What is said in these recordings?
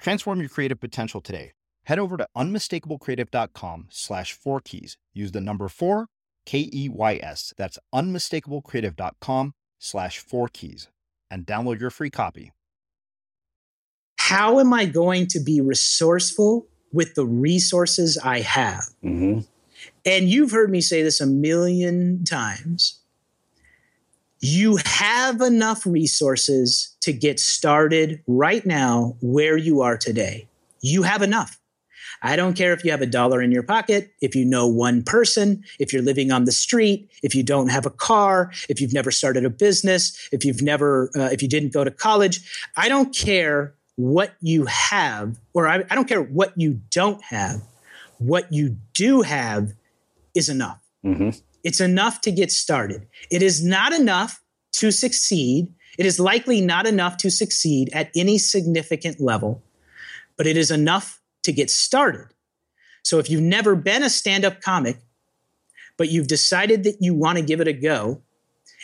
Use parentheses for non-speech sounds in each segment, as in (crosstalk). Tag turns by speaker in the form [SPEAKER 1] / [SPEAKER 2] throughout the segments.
[SPEAKER 1] Transform your creative potential today. Head over to unmistakablecreative.com slash four keys. Use the number four, K E Y S. That's unmistakablecreative.com slash four keys and download your free copy.
[SPEAKER 2] How am I going to be resourceful with the resources I have? Mm-hmm. And you've heard me say this a million times you have enough resources to get started right now where you are today. You have enough. I don't care if you have a dollar in your pocket, if you know one person, if you're living on the street, if you don't have a car, if you've never started a business, if you've never, uh, if you didn't go to college. I don't care what you have, or I, I don't care what you don't have. What you do have is enough. Mm-hmm. It's enough to get started. It is not enough to succeed. It is likely not enough to succeed at any significant level, but it is enough to get started. So if you've never been a stand up comic, but you've decided that you want to give it a go,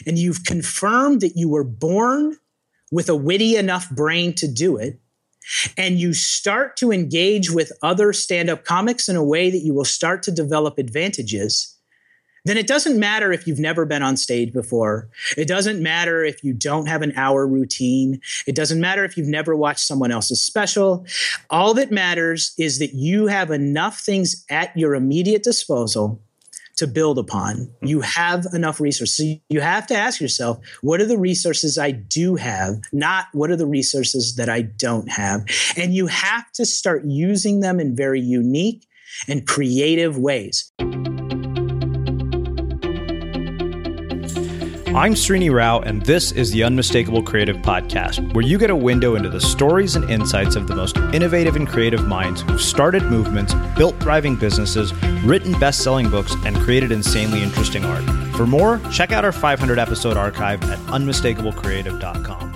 [SPEAKER 2] and you've confirmed that you were born with a witty enough brain to do it, and you start to engage with other stand up comics in a way that you will start to develop advantages then it doesn't matter if you've never been on stage before. It doesn't matter if you don't have an hour routine. It doesn't matter if you've never watched someone else's special. All that matters is that you have enough things at your immediate disposal to build upon. Mm-hmm. You have enough resources. So You have to ask yourself, what are the resources I do have, not what are the resources that I don't have? And you have to start using them in very unique and creative ways.
[SPEAKER 1] I'm Srini Rao, and this is the Unmistakable Creative Podcast, where you get a window into the stories and insights of the most innovative and creative minds who've started movements, built thriving businesses, written best selling books, and created insanely interesting art. For more, check out our 500 episode archive at unmistakablecreative.com.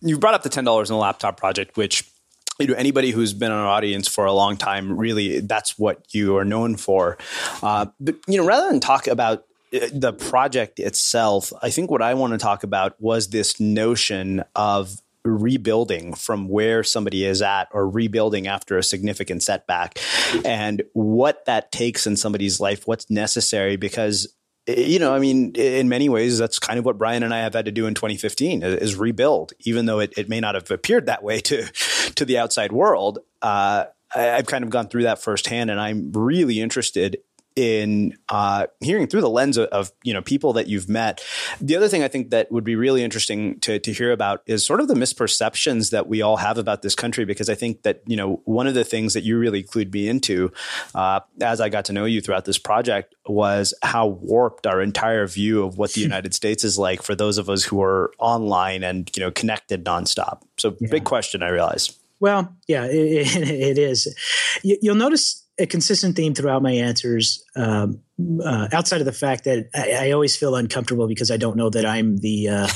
[SPEAKER 3] you brought up the ten dollars in the laptop project, which you know anybody who's been an audience for a long time, really, that's what you are known for. Uh, but you know, rather than talk about uh, the project itself, I think what I want to talk about was this notion of rebuilding from where somebody is at or rebuilding after a significant setback and what that takes in somebody's life, what's necessary because you know, I mean, in many ways, that's kind of what Brian and I have had to do in 2015 is rebuild, even though it, it may not have appeared that way to (laughs) to the outside world. Uh, I, have kind of gone through that firsthand, and I'm really interested in uh, hearing through the lens of, of, you know people that you've met. The other thing I think that would be really interesting to, to hear about is sort of the misperceptions that we all have about this country. Because I think that you know one of the things that you really clued me into uh, as I got to know you throughout this project was how warped our entire view of what the (laughs) United States is like for those of us who are online and you know connected nonstop. So yeah. big question, I realize.
[SPEAKER 2] Well, yeah, it, it (laughs) is. You'll notice a consistent theme throughout my answers, um, uh, outside of the fact that I, I, always feel uncomfortable because I don't know that I'm the, uh,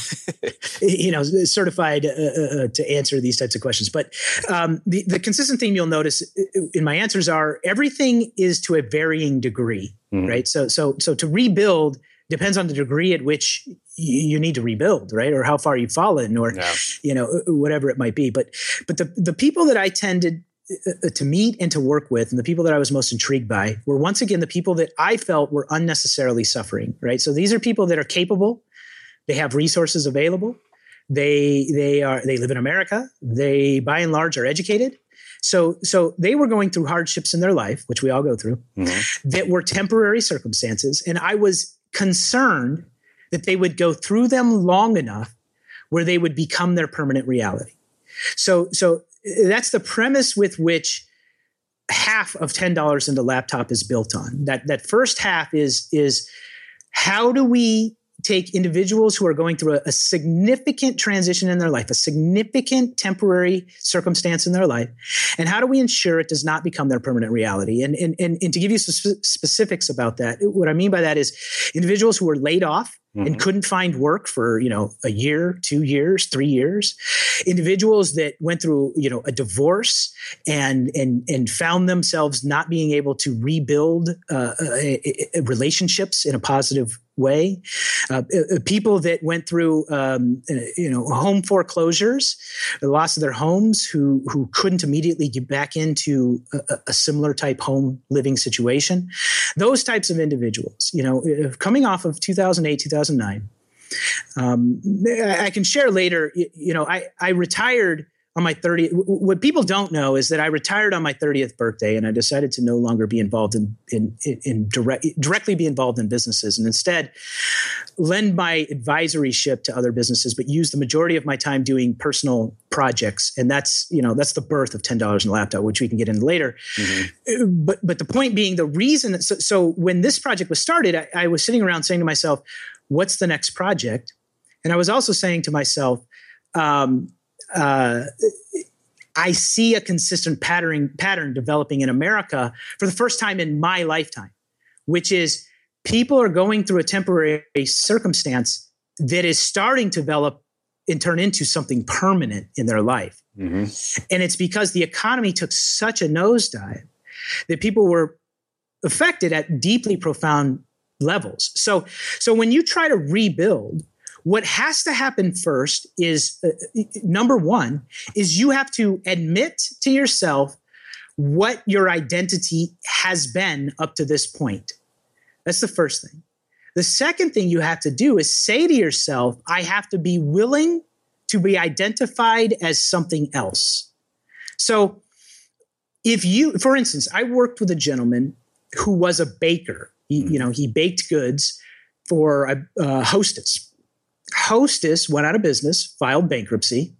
[SPEAKER 2] (laughs) you know, certified uh, uh, uh, to answer these types of questions. But um, the, the consistent theme you'll notice in my answers are everything is to a varying degree, mm-hmm. right? So, so, so to rebuild depends on the degree at which you need to rebuild, right? Or how far you've fallen, or yeah. you know, whatever it might be. But, but the the people that I tended uh, to meet and to work with and the people that I was most intrigued by were once again the people that I felt were unnecessarily suffering, right? So these are people that are capable, they have resources available, they they are they live in America, they by and large are educated. So so they were going through hardships in their life, which we all go through, mm-hmm. that were temporary circumstances and I was concerned that they would go through them long enough where they would become their permanent reality. So so that's the premise with which half of $10 in the laptop is built on. That that first half is is how do we take individuals who are going through a, a, significant transition in their life, a significant temporary circumstance in their life, and how do we ensure it does not become their permanent reality? And, and, and, and to give you some specifics about that, what I mean by that is individuals who are laid off mm-hmm. and couldn't find work for you know a year two years three years individuals that went through you know a divorce and and and found themselves not being able to rebuild uh, uh, relationships in a positive way. Uh, uh, people that went through, um, uh, you know, home foreclosures, the loss of their homes, who who couldn't immediately get back into a, a, similar type home living situation. Those types of individuals, you know, uh, coming off of 2008, 2009. Um, I can share later. You know, I I retired on my 30th. What people don't know is that I retired on my 30th birthday and I decided to no longer be involved in, in, in direct, directly be involved in businesses and instead lend my advisory ship to other businesses, but use the majority of my time doing personal projects. And that's, you know, that's the birth of $10 in a laptop, which we can get into later. Mm-hmm. But, but the point being the reason, so, so when this project was started, I, I was sitting around saying to myself, what's the next project? And I was also saying to myself, um, uh, I see a consistent pattern pattern developing in America for the first time in my lifetime, which is people are going through a temporary circumstance that is starting to develop and turn into something permanent in their life. Mm-hmm. And it's because the economy took such a nosedive that people were affected at deeply profound levels. So, so when you try to rebuild, what has to happen first is uh, number one is you have to admit to yourself what your identity has been up to this point. That's the first thing. The second thing you have to do is say to yourself, I have to be willing to be identified as something else. So, if you, for instance, I worked with a gentleman who was a baker. He, you know, he baked goods for a, a hostess Hostess went out of business, filed bankruptcy.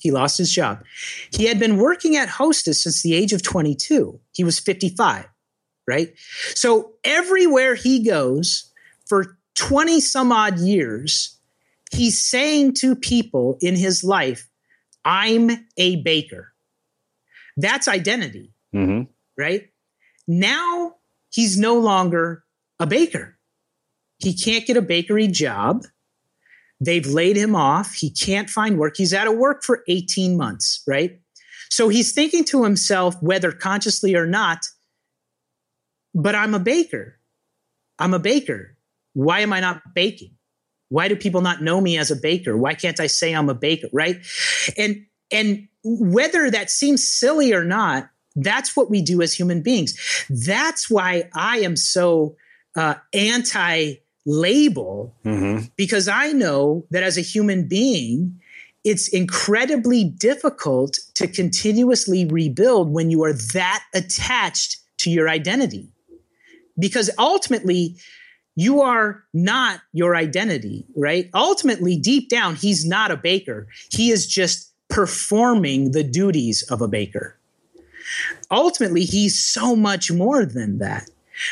[SPEAKER 2] He lost his job. He had been working at Hostess since the age of 22. He was 55, right? So everywhere he goes for 20 some odd years, he's saying to people in his life, I'm a baker. That's identity, mm-hmm. right? Now he's no longer a baker. He can't get a bakery job. They've laid him off. He can't find work. He's out of work for 18 months, right? So he's thinking to himself, whether consciously or not, but I'm a baker. I'm a baker. Why am I not baking? Why do people not know me as a baker? Why can't I say I'm a baker, right? And and whether that seems silly or not, that's what we do as human beings. That's why I am so uh, anti label mm-hmm. because I know that as a human being, it's incredibly difficult to continuously rebuild when you are that attached to your identity. Because ultimately, you are not your identity, right? Ultimately, deep down, he's not a baker. He is just performing the duties of a baker. Ultimately, he's so much more than that.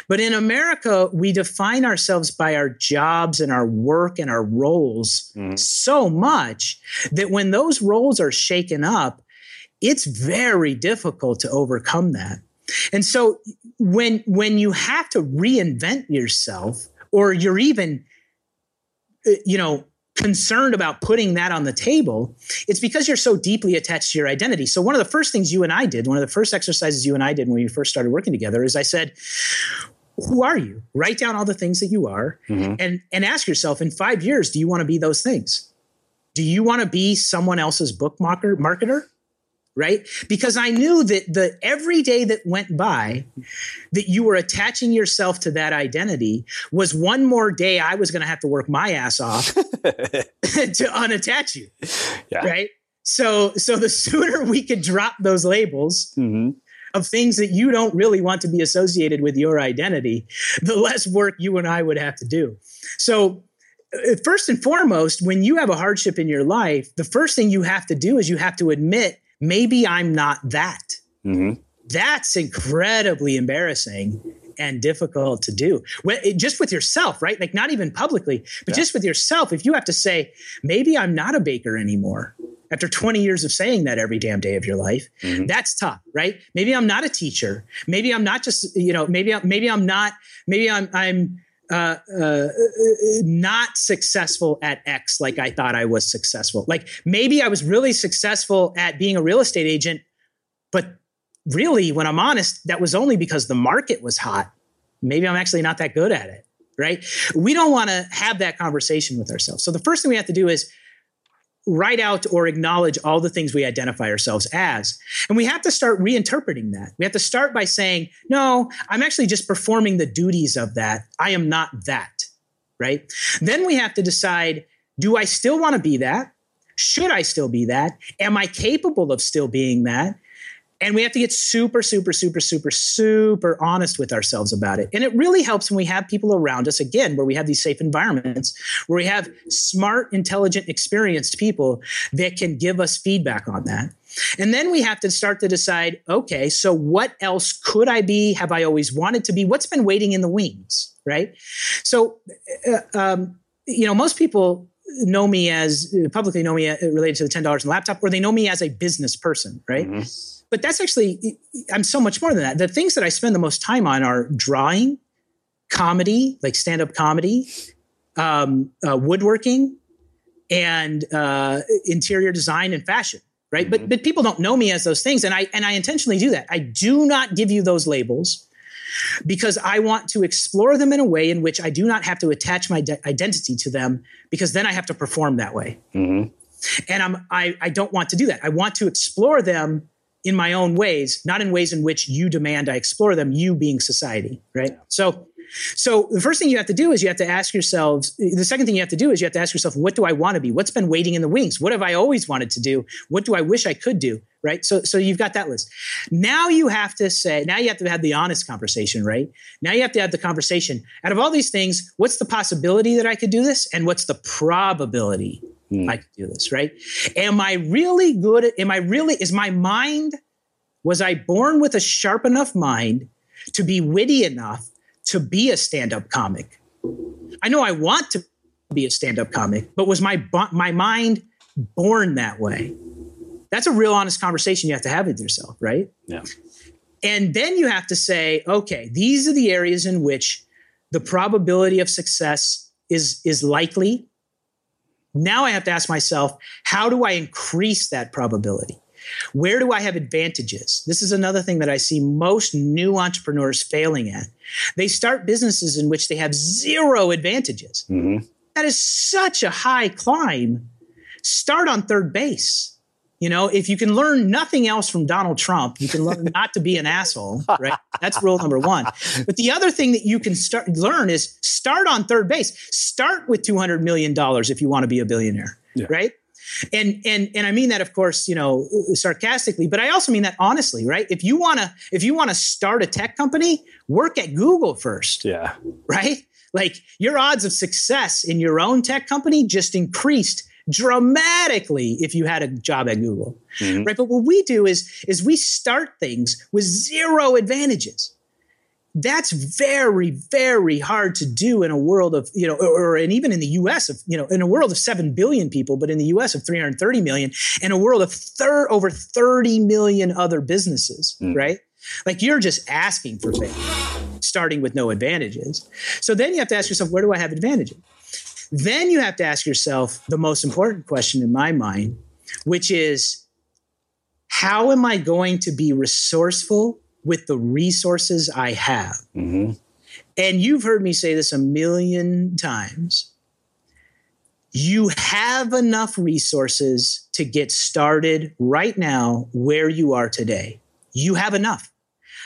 [SPEAKER 2] But in America, we define ourselves by our jobs and our work and our roles mm-hmm. so much that when those roles are shaken up, it's very difficult to overcome that. And so when when you have to reinvent yourself or you're even uh, you know concerned about putting that on the table, it's because you're so deeply attached to your identity. So, one of the first things you and I did, one of the first exercises you and I did when we first started working together, is I said, who are you? Write down all the things that you are mm-hmm. and, and ask yourself in five years, do you want to be those things? Do you want to be someone else's book marketer? Right? Because I knew that the every day that went by that you were attaching yourself to that identity was one more day I was going to have to work my ass off (laughs) (laughs) to unattach you. Yeah. Right? So so the sooner we could drop those labels mm-hmm. of things that you don't really want to be associated with your identity, the less work you and I would have to do. So uh, first and foremost, when you have a hardship in your life, the first thing you have to do is you have to admit maybe I'm not that. Mm-hmm. That's incredibly embarrassing and difficult to do. Just with yourself, right? Like not even publicly, but yeah. just with yourself. If you have to say, maybe I'm not a baker anymore after 20 years of saying that every damn day of your life, mm-hmm. that's tough, right? Maybe I'm not a teacher. Maybe I'm not just, you know, maybe, I'm, maybe I'm not, maybe I'm, I'm, uh, uh, not successful at X like I thought I was successful. Like maybe I was really successful at being a real estate agent, but really, when I'm honest, that was only because the market was hot. Maybe I'm actually not that good at it, right? We don't want to have that conversation with ourselves. So the first thing we have to do is write out or acknowledge all the things we identify ourselves as. And we have to start reinterpreting that. We have to start by saying, no, I'm actually just performing the duties of that. I am not that, right? Then we have to decide, do I still want to be that? Should I still be that? Am I capable of still being that? And we have to get super, super, super, super, super honest with ourselves about it. And it really helps when we have people around us, again, where we have these safe environments, where we have smart, intelligent, experienced people that can give us feedback on that. And then we have to start to decide okay, so what else could I be? Have I always wanted to be? What's been waiting in the wings, right? So, uh, um, you know, most people know me as publicly know me uh, related to the $10 in the laptop, or they know me as a business person, right? Mm-hmm but that's actually i'm so much more than that. The things that i spend the most time on are drawing comedy like stand-up comedy um, uh, woodworking and uh, interior design and fashion right? Mm-hmm. but but people don't know me as those things and i and i intentionally do that. I do not give you those labels because i want to explore them in a way in which i do not have to attach my de- identity to them because then i have to perform that way. Mm-hmm. and i'm I, I don't want to do that. I want to explore them in my own ways, not in ways in which you demand I explore them, you being society, right? So so the first thing you have to do is you have to ask yourselves, the second thing you have to do is you have to ask yourself, what do I want to be? What's been waiting in the wings? What have I always wanted to do? What do I wish I could do? Right. So, so you've got that list. Now you have to say, now you have to have the honest conversation, right? Now you have to have the conversation. Out of all these things, what's the possibility that I could do this? And what's the probability mm. I could do this, right? Am I really good at, am I really, is my mind, was I born with a sharp enough mind to be witty enough to be a stand up comic? I know I want to be a stand up comic, but was my, my mind born that way? That's a real honest conversation you have to have with yourself, right?
[SPEAKER 3] Yeah.
[SPEAKER 2] And then you have to say, okay, these are the areas in which the probability of success is, is likely now I have to ask myself, how do I increase that probability? Where do I have advantages? This is another thing that I see most new entrepreneurs failing at. They start businesses in which they have zero advantages. Mm-hmm. That is such a high climb. Start on third base. You know, if you can learn nothing else from Donald Trump, you can learn (laughs) not to be an asshole, right? That's rule number one. But the other thing that you can start learn is start on third base. Start with two hundred million dollars if you want to be a billionaire, yeah. right? And and and I mean that, of course, you know, sarcastically, but I also mean that honestly, right? If you wanna if you wanna start a tech company, work at Google first,
[SPEAKER 3] yeah,
[SPEAKER 2] right? Like your odds of success in your own tech company just increased dramatically if you had a job at Google. Mm-hmm. Right. But what we do is, is we start things with zero advantages. That's very, very hard to do in a world of, you know, or, or and even in the US of, you know, in a world of 7 billion people, but in the US of 330 million, in a world of thir- over 30 million other businesses, mm. right? Like you're just asking for things, starting with no advantages. So then you have to ask yourself, where do I have advantages? Then you have to ask yourself the most important question in my mind, which is how am I going to be resourceful with the resources I have? Mm-hmm. And you've heard me say this a million times. You have enough resources to get started right now where you are today. You have enough.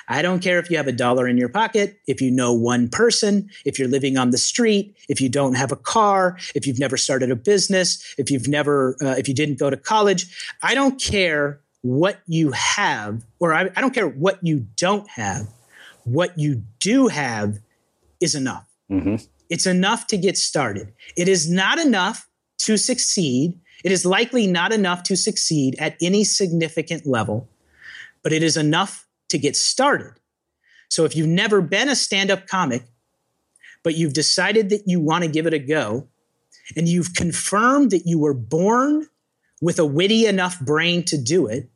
[SPEAKER 2] I don't care if you have a dollar in your pocket, if you know one person, if you're living on the street, if you don't have a car, if you've never started a business, if you've never, uh, if you didn't go to college. I don't care what you have, or I, I don't care what you don't have. What you do have is enough. Mm-hmm. It's enough to get started. It is not enough to succeed. It is likely not enough to succeed at any significant level, but it is enough to get started. So if you've never been a stand up comic, but you've decided that you want to give it a go, and you've confirmed that you were born with a witty enough brain to do it,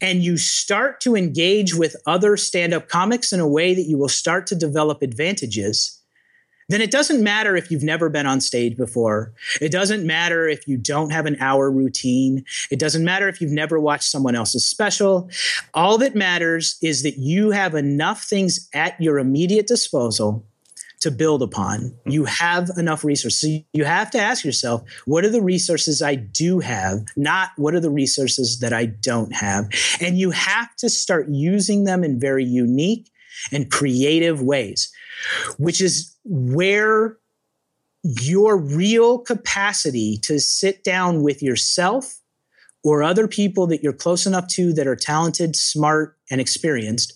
[SPEAKER 2] and you start to engage with other stand up comics in a way that you will start to develop advantages then it doesn't matter if you've never been on stage before. It doesn't matter if you don't have an hour routine. It doesn't matter if you've never watched someone else's special. All that matters is that you have enough things at your immediate disposal to build upon. Mm-hmm. You have enough resources. So you have to ask yourself, what are the resources I do have, not what are the resources that I don't have? And you have to start using them in very unique and creative ways which is where your real capacity to sit down with yourself or other people that you're close enough to that are talented, smart, and experienced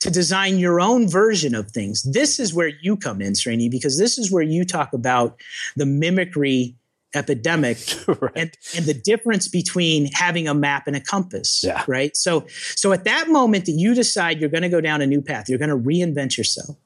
[SPEAKER 2] to design your own version of things. This is where you come in, Srini, because this is where you talk about the mimicry epidemic (laughs) right. and, and the difference between having a map and a compass.
[SPEAKER 3] Yeah.
[SPEAKER 2] Right. So so at that moment that you decide you're going to go down a new path, you're going to reinvent yourself.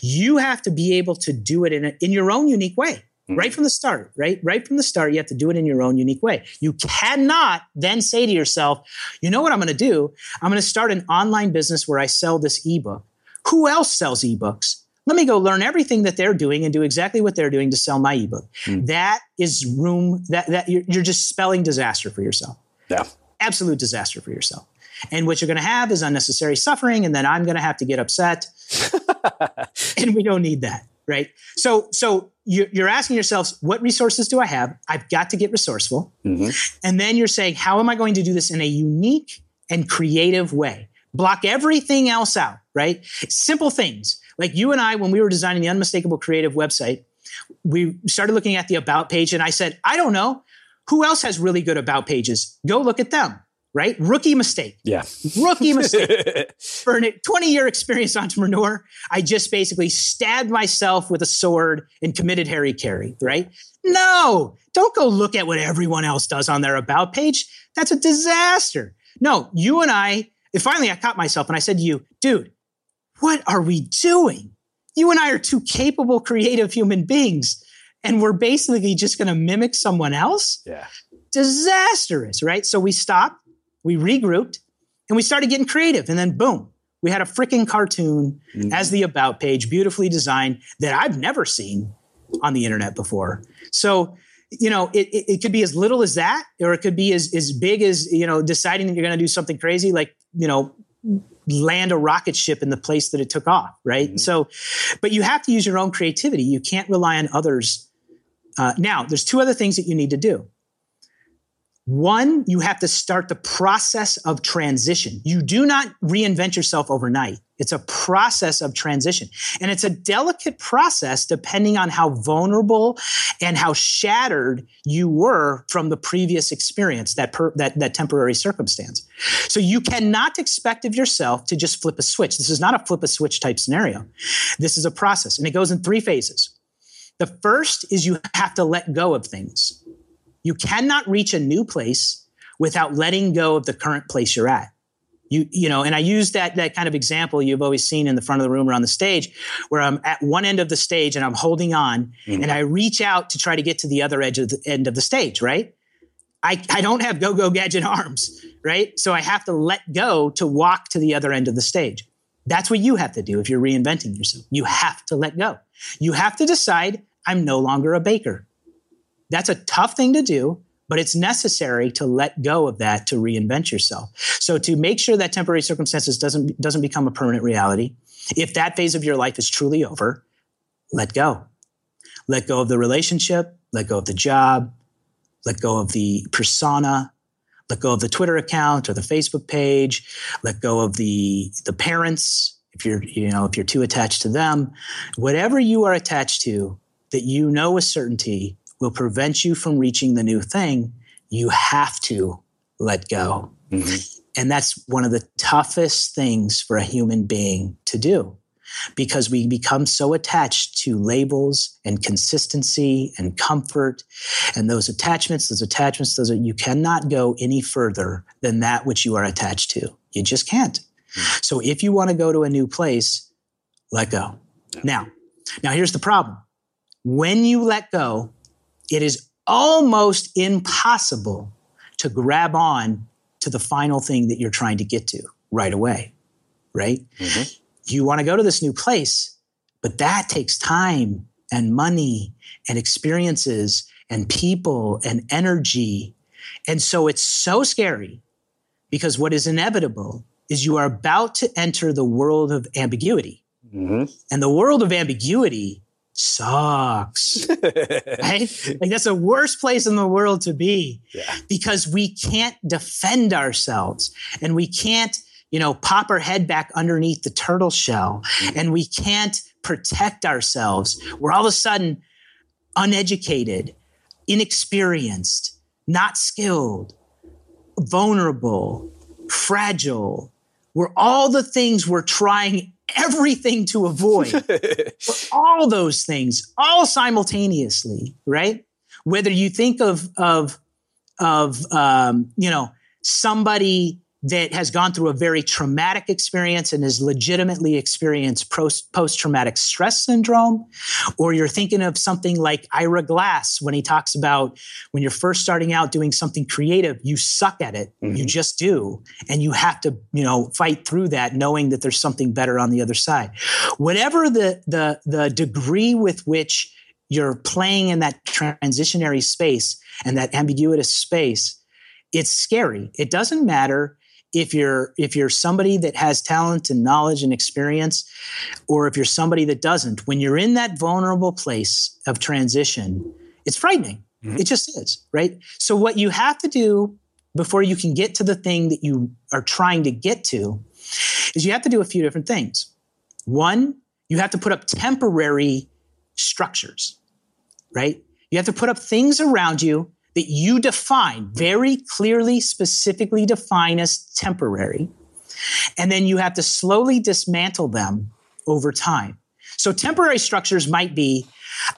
[SPEAKER 2] You have to be able to do it in a, in your own unique way. Mm-hmm. Right from the start, right? Right from the start, you have to do it in your own unique way. You cannot then say to yourself, you know what I'm going to do? I'm going to start an online business where I sell this ebook. Who else sells ebooks? Let me go learn everything that they're doing and do exactly what they're doing to sell my ebook. Mm. That is room that, that you're, you're just spelling disaster for yourself.
[SPEAKER 3] Yeah.
[SPEAKER 2] Absolute disaster for yourself. And what you're going to have is unnecessary suffering. And then I'm going to have to get upset. (laughs) and we don't need that. Right. So, so you're asking yourselves, what resources do I have? I've got to get resourceful. Mm-hmm. And then you're saying, how am I going to do this in a unique and creative way? Block everything else out, right? Simple things. Like you and I, when we were designing the unmistakable creative website, we started looking at the about page and I said, I don't know. Who else has really good about pages? Go look at them, right? Rookie mistake.
[SPEAKER 3] Yeah.
[SPEAKER 2] Rookie mistake. (laughs) For a 20 year experienced entrepreneur, I just basically stabbed myself with a sword and committed hara-kiri, right? No, don't go look at what everyone else does on their about page. That's a disaster. No, you and I, finally I caught myself and I said to you, dude, what are we doing? You and I are two capable, creative human beings, and we're basically just going to mimic someone else?
[SPEAKER 3] Yeah.
[SPEAKER 2] Disastrous, right? So we stopped, we regrouped, and we started getting creative. And then, boom, we had a freaking cartoon mm-hmm. as the about page, beautifully designed that I've never seen on the internet before. So, you know, it, it, it, could be as little as that, or it could be as, as big as, you know, deciding that you're going to do something crazy, like, you know, land a rocket ship in the place that it took off, right? Mm-hmm. So, but you have to use your own creativity. You can't rely on others. Uh, now, there's two other things that you need to do. One, you have to start the process of transition. You do not reinvent yourself overnight. It's a process of transition. And it's a delicate process depending on how vulnerable and how shattered you were from the previous experience, that, per, that, that temporary circumstance. So you cannot expect of yourself to just flip a switch. This is not a flip a switch type scenario. This is a process and it goes in three phases. The first is you have to let go of things. You cannot reach a new place without letting go of the current place you're at. You, you know, and I use that, that kind of example you've always seen in the front of the room or on the stage where I'm at one end of the stage and I'm holding on mm-hmm. and I reach out to try to get to the other edge of the end of the stage, right? I, I don't have go go gadget (laughs) arms, right? So I have to let go to walk to the other end of the stage. That's what you have to do if you're reinventing yourself. You have to let go. You have to decide I'm no longer a baker. That's a tough thing to do, but it's necessary to let go of that to reinvent yourself. So to make sure that temporary circumstances doesn't, doesn't become a permanent reality, if that phase of your life is truly over, let go. Let go of the relationship, let go of the job, let go of the persona, let go of the Twitter account or the Facebook page, let go of the, the parents. If you're, you know, if you're too attached to them, whatever you are attached to that you know with certainty will prevent you from reaching the new thing, you have to let go. Mm-hmm. And that's one of the toughest things for a human being to do because we become so attached to labels and consistency and comfort and those attachments those attachments those are, you cannot go any further than that which you are attached to you just can't mm-hmm. so if you want to go to a new place let go now now here's the problem when you let go it is almost impossible to grab on to the final thing that you're trying to get to right away, right? Mm-hmm. You want to go to this new place, but that takes time and money and experiences and people and energy. And so it's so scary because what is inevitable is you are about to enter the world of ambiguity. Mm-hmm. And the world of ambiguity sucks. (laughs) right? Like that's the worst place in the world to be yeah. because we can't defend ourselves and we can't, you know, pop our head back underneath the turtle shell mm-hmm. and we can't protect ourselves. We're all of a sudden uneducated, inexperienced, not skilled, vulnerable, fragile, We're all the things we're trying everything to avoid. (laughs) all those things, all simultaneously, right? Whether you think of of of um, you know somebody that has gone through a very traumatic experience and has legitimately experienced post traumatic stress syndrome. Or you're thinking of something like Ira Glass when he talks about when you're first starting out doing something creative, you suck at it. Mm-hmm. You just do. And you have to, you know, fight through that knowing that there's something better on the other side. Whatever the, the, the degree with which you're playing in that transitionary space and that ambiguous space, it's scary. It doesn't matter if you're if you're somebody that has talent and knowledge and experience or if you're somebody that doesn't when you're in that vulnerable place of transition it's frightening. Mm-hmm. it just is right? So what you have to do before you can get to the thing that you are trying to get to is you have to do a few different things. One you have to put up temporary structures right? You have to put up things around you that you define very clearly, specifically define as temporary. And then you have to slowly dismantle them over time. So temporary structures might be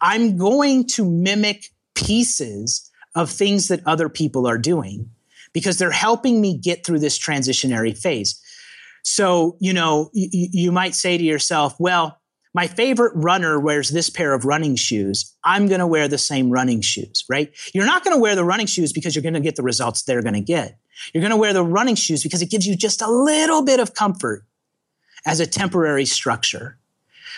[SPEAKER 2] I'm going to mimic pieces of things that other people are doing because they're helping me get through this transitionary phase. So, you know, y- you might say to yourself, well, my favorite runner wears this pair of running shoes. I'm going to wear the same running shoes, right? You're not going to wear the running shoes because you're going to get the results they're going to get. You're going to wear the running shoes because it gives you just a little bit of comfort as a temporary structure.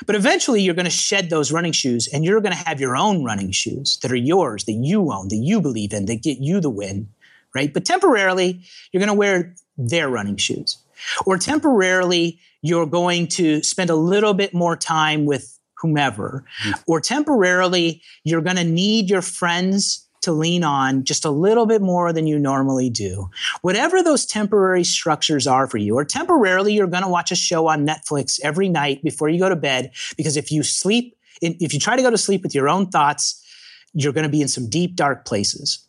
[SPEAKER 2] But eventually you're going to shed those running shoes and you're going to have your own running shoes that are yours, that you own, that you believe in, that get you the win, right? But temporarily you're going to wear their running shoes. Or temporarily you're going to spend a little bit more time with whomever, mm-hmm. or temporarily you're going to need your friends to lean on just a little bit more than you normally do. Whatever those temporary structures are for you, or temporarily you're going to watch a show on Netflix every night before you go to bed, because if you sleep, if you try to go to sleep with your own thoughts, you're going to be in some deep, dark places.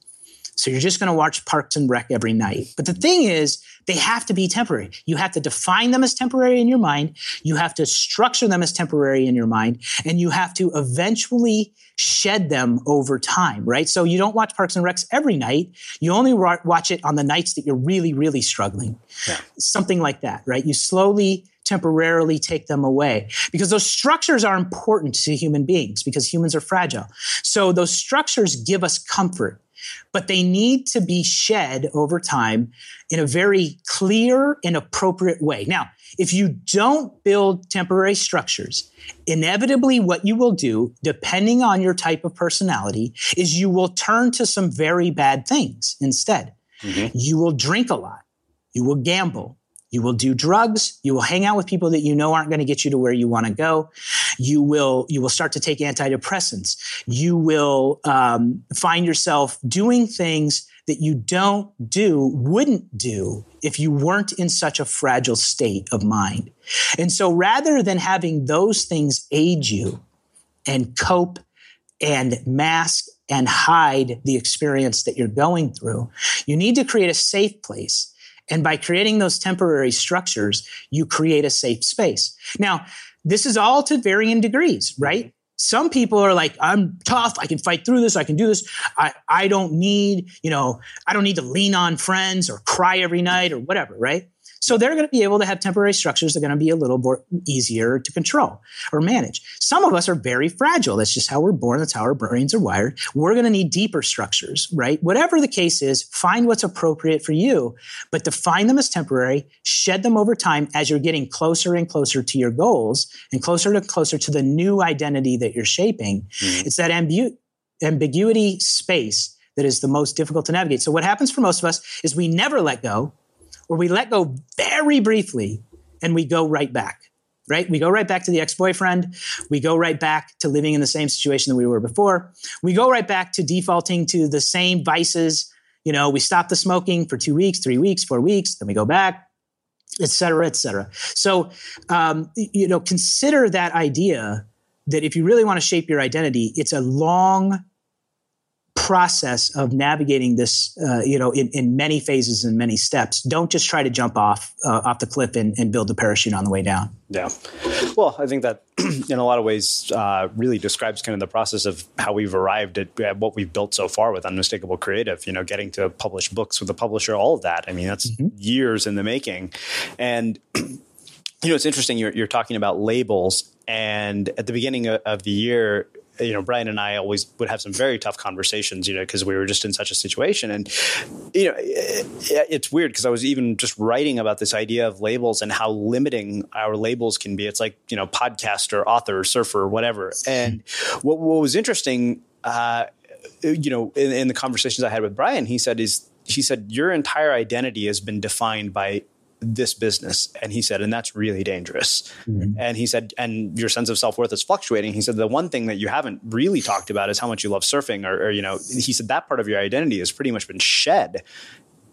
[SPEAKER 2] So you're just going to watch Parks and Rec every night. But the thing is, they have to be temporary. You have to define them as temporary in your mind. You have to structure them as temporary in your mind. And you have to eventually shed them over time, right? So you don't watch Parks and Recs every night. You only watch it on the nights that you're really, really struggling. Yeah. Something like that, right? You slowly temporarily take them away because those structures are important to human beings because humans are fragile. So those structures give us comfort but they need to be shed over time in a very clear and appropriate way. Now, if you don't build temporary structures, inevitably what you will do, depending on your type of personality, is you will turn to some very bad things instead. Mm-hmm. You will drink a lot. You will gamble. You will do drugs. You will hang out with people that you know aren't going to get you to where you want to go. You will you will start to take antidepressants. You will um, find yourself doing things that you don't do, wouldn't do if you weren't in such a fragile state of mind. And so, rather than having those things aid you and cope and mask and hide the experience that you're going through, you need to create a safe place and by creating those temporary structures, you create a safe space. Now, this is all to varying degrees, right? Some people are like, I'm tough. I can fight through this. I can do this. I, I don't need, you know, I don't need to lean on friends or cry every night or whatever, right? So they're going to be able to have temporary structures that are going to be a little more easier to control or manage. Some of us are very fragile. That's just how we're born. That's how our brains are wired. We're going to need deeper structures, right? Whatever the case is, find what's appropriate for you, but define them as temporary, shed them over time as you're getting closer and closer to your goals and closer and closer to the new identity that you're shaping. Mm-hmm. It's that ambu- ambiguity space that is the most difficult to navigate. So what happens for most of us is we never let go where we let go very briefly and we go right back, right? We go right back to the ex boyfriend. We go right back to living in the same situation that we were before. We go right back to defaulting to the same vices. You know, we stop the smoking for two weeks, three weeks, four weeks, then we go back, et cetera, et cetera. So, um, you know, consider that idea that if you really want to shape your identity, it's a long process of navigating this, uh, you know, in, in many phases and many steps. Don't just try to jump off uh, off the cliff and, and, build the parachute on the way down.
[SPEAKER 3] Yeah, well, I think that (clears throat) in a lot of ways uh, really describes kind of the process of how we've arrived at, at, what we've built so far with Unmistakable Creative. You know, getting to publish books with a publisher, all of that. I mean, that's mm-hmm. years in the making, and. (clears throat) You know, it's interesting. You're, you're talking about labels, and at the beginning of the year, you know, Brian and I always would have some very tough conversations, you know, because we were just in such a situation. And, you know, it, it's weird because I was even just writing about this idea of labels and how limiting our labels can be. It's like, you know, podcaster, author, surfer, whatever. And what, what was interesting, uh, you know, in, in the conversations I had with Brian, he said, is he said, your entire identity has been defined by this business. And he said, and that's really dangerous. Mm-hmm. And he said, and your sense of self worth is fluctuating. He said, the one thing that you haven't really talked about is how much you love surfing, or, or, you know, he said that part of your identity has pretty much been shed.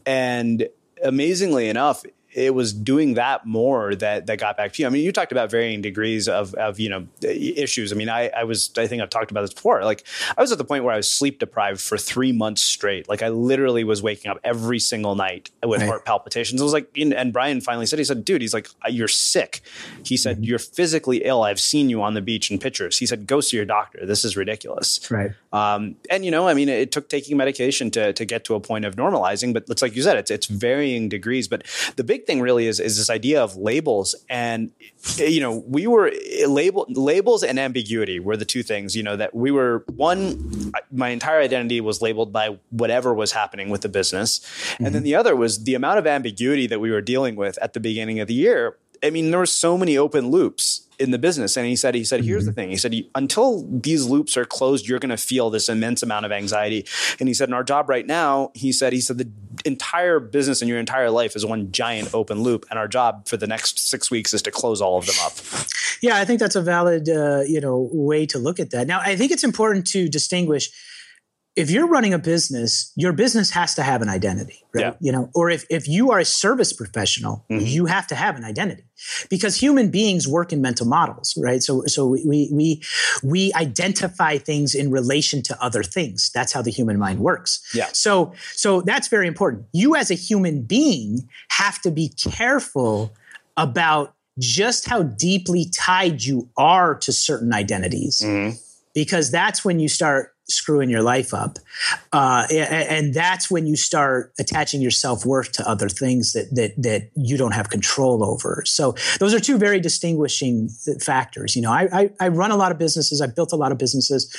[SPEAKER 3] And amazingly enough, it was doing that more that that got back to you. I mean, you talked about varying degrees of of you know issues. I mean, I I was I think I've talked about this before. Like I was at the point where I was sleep deprived for three months straight. Like I literally was waking up every single night with right. heart palpitations. I was like, and Brian finally said, he said, dude, he's like, you're sick. He said, mm-hmm. you're physically ill. I've seen you on the beach in pictures. He said, go see your doctor. This is ridiculous.
[SPEAKER 2] Right.
[SPEAKER 3] Um, and you know, I mean, it took taking medication to to get to a point of normalizing, but it's like you said, it's it's varying degrees. But the big thing really is is this idea of labels, and you know, we were label labels and ambiguity were the two things. You know, that we were one. My entire identity was labeled by whatever was happening with the business, mm-hmm. and then mm-hmm. the other was the amount of ambiguity that we were dealing with at the beginning of the year. I mean, there were so many open loops in the business and he said he said here's mm-hmm. the thing. He said until these loops are closed you're going to feel this immense amount of anxiety. And he said in our job right now he said he said the entire business and your entire life is one giant open loop and our job for the next six weeks is to close all of them up.
[SPEAKER 2] Yeah i think that's a valid uh, you know way to look at that. Now i think it's important to distinguish if you're running a business, your business has to have an identity, right? Yeah. You know, or if, if you are a service professional, mm-hmm. you have to have an identity because human beings work in mental models, right? So, so we, we, we identify things in relation to other things. That's how the human mind works.
[SPEAKER 3] Yeah.
[SPEAKER 2] So, so that's very important. You as a human being have to be careful about just how deeply tied you are to certain identities. Mm-hmm. Because that's when you start screwing your life up. Uh, and, that's when you start attaching your self worth to other things that, that, that you don't have control over. So those are two very distinguishing factors. You know, I, I, I run a lot of businesses. I've built a lot of businesses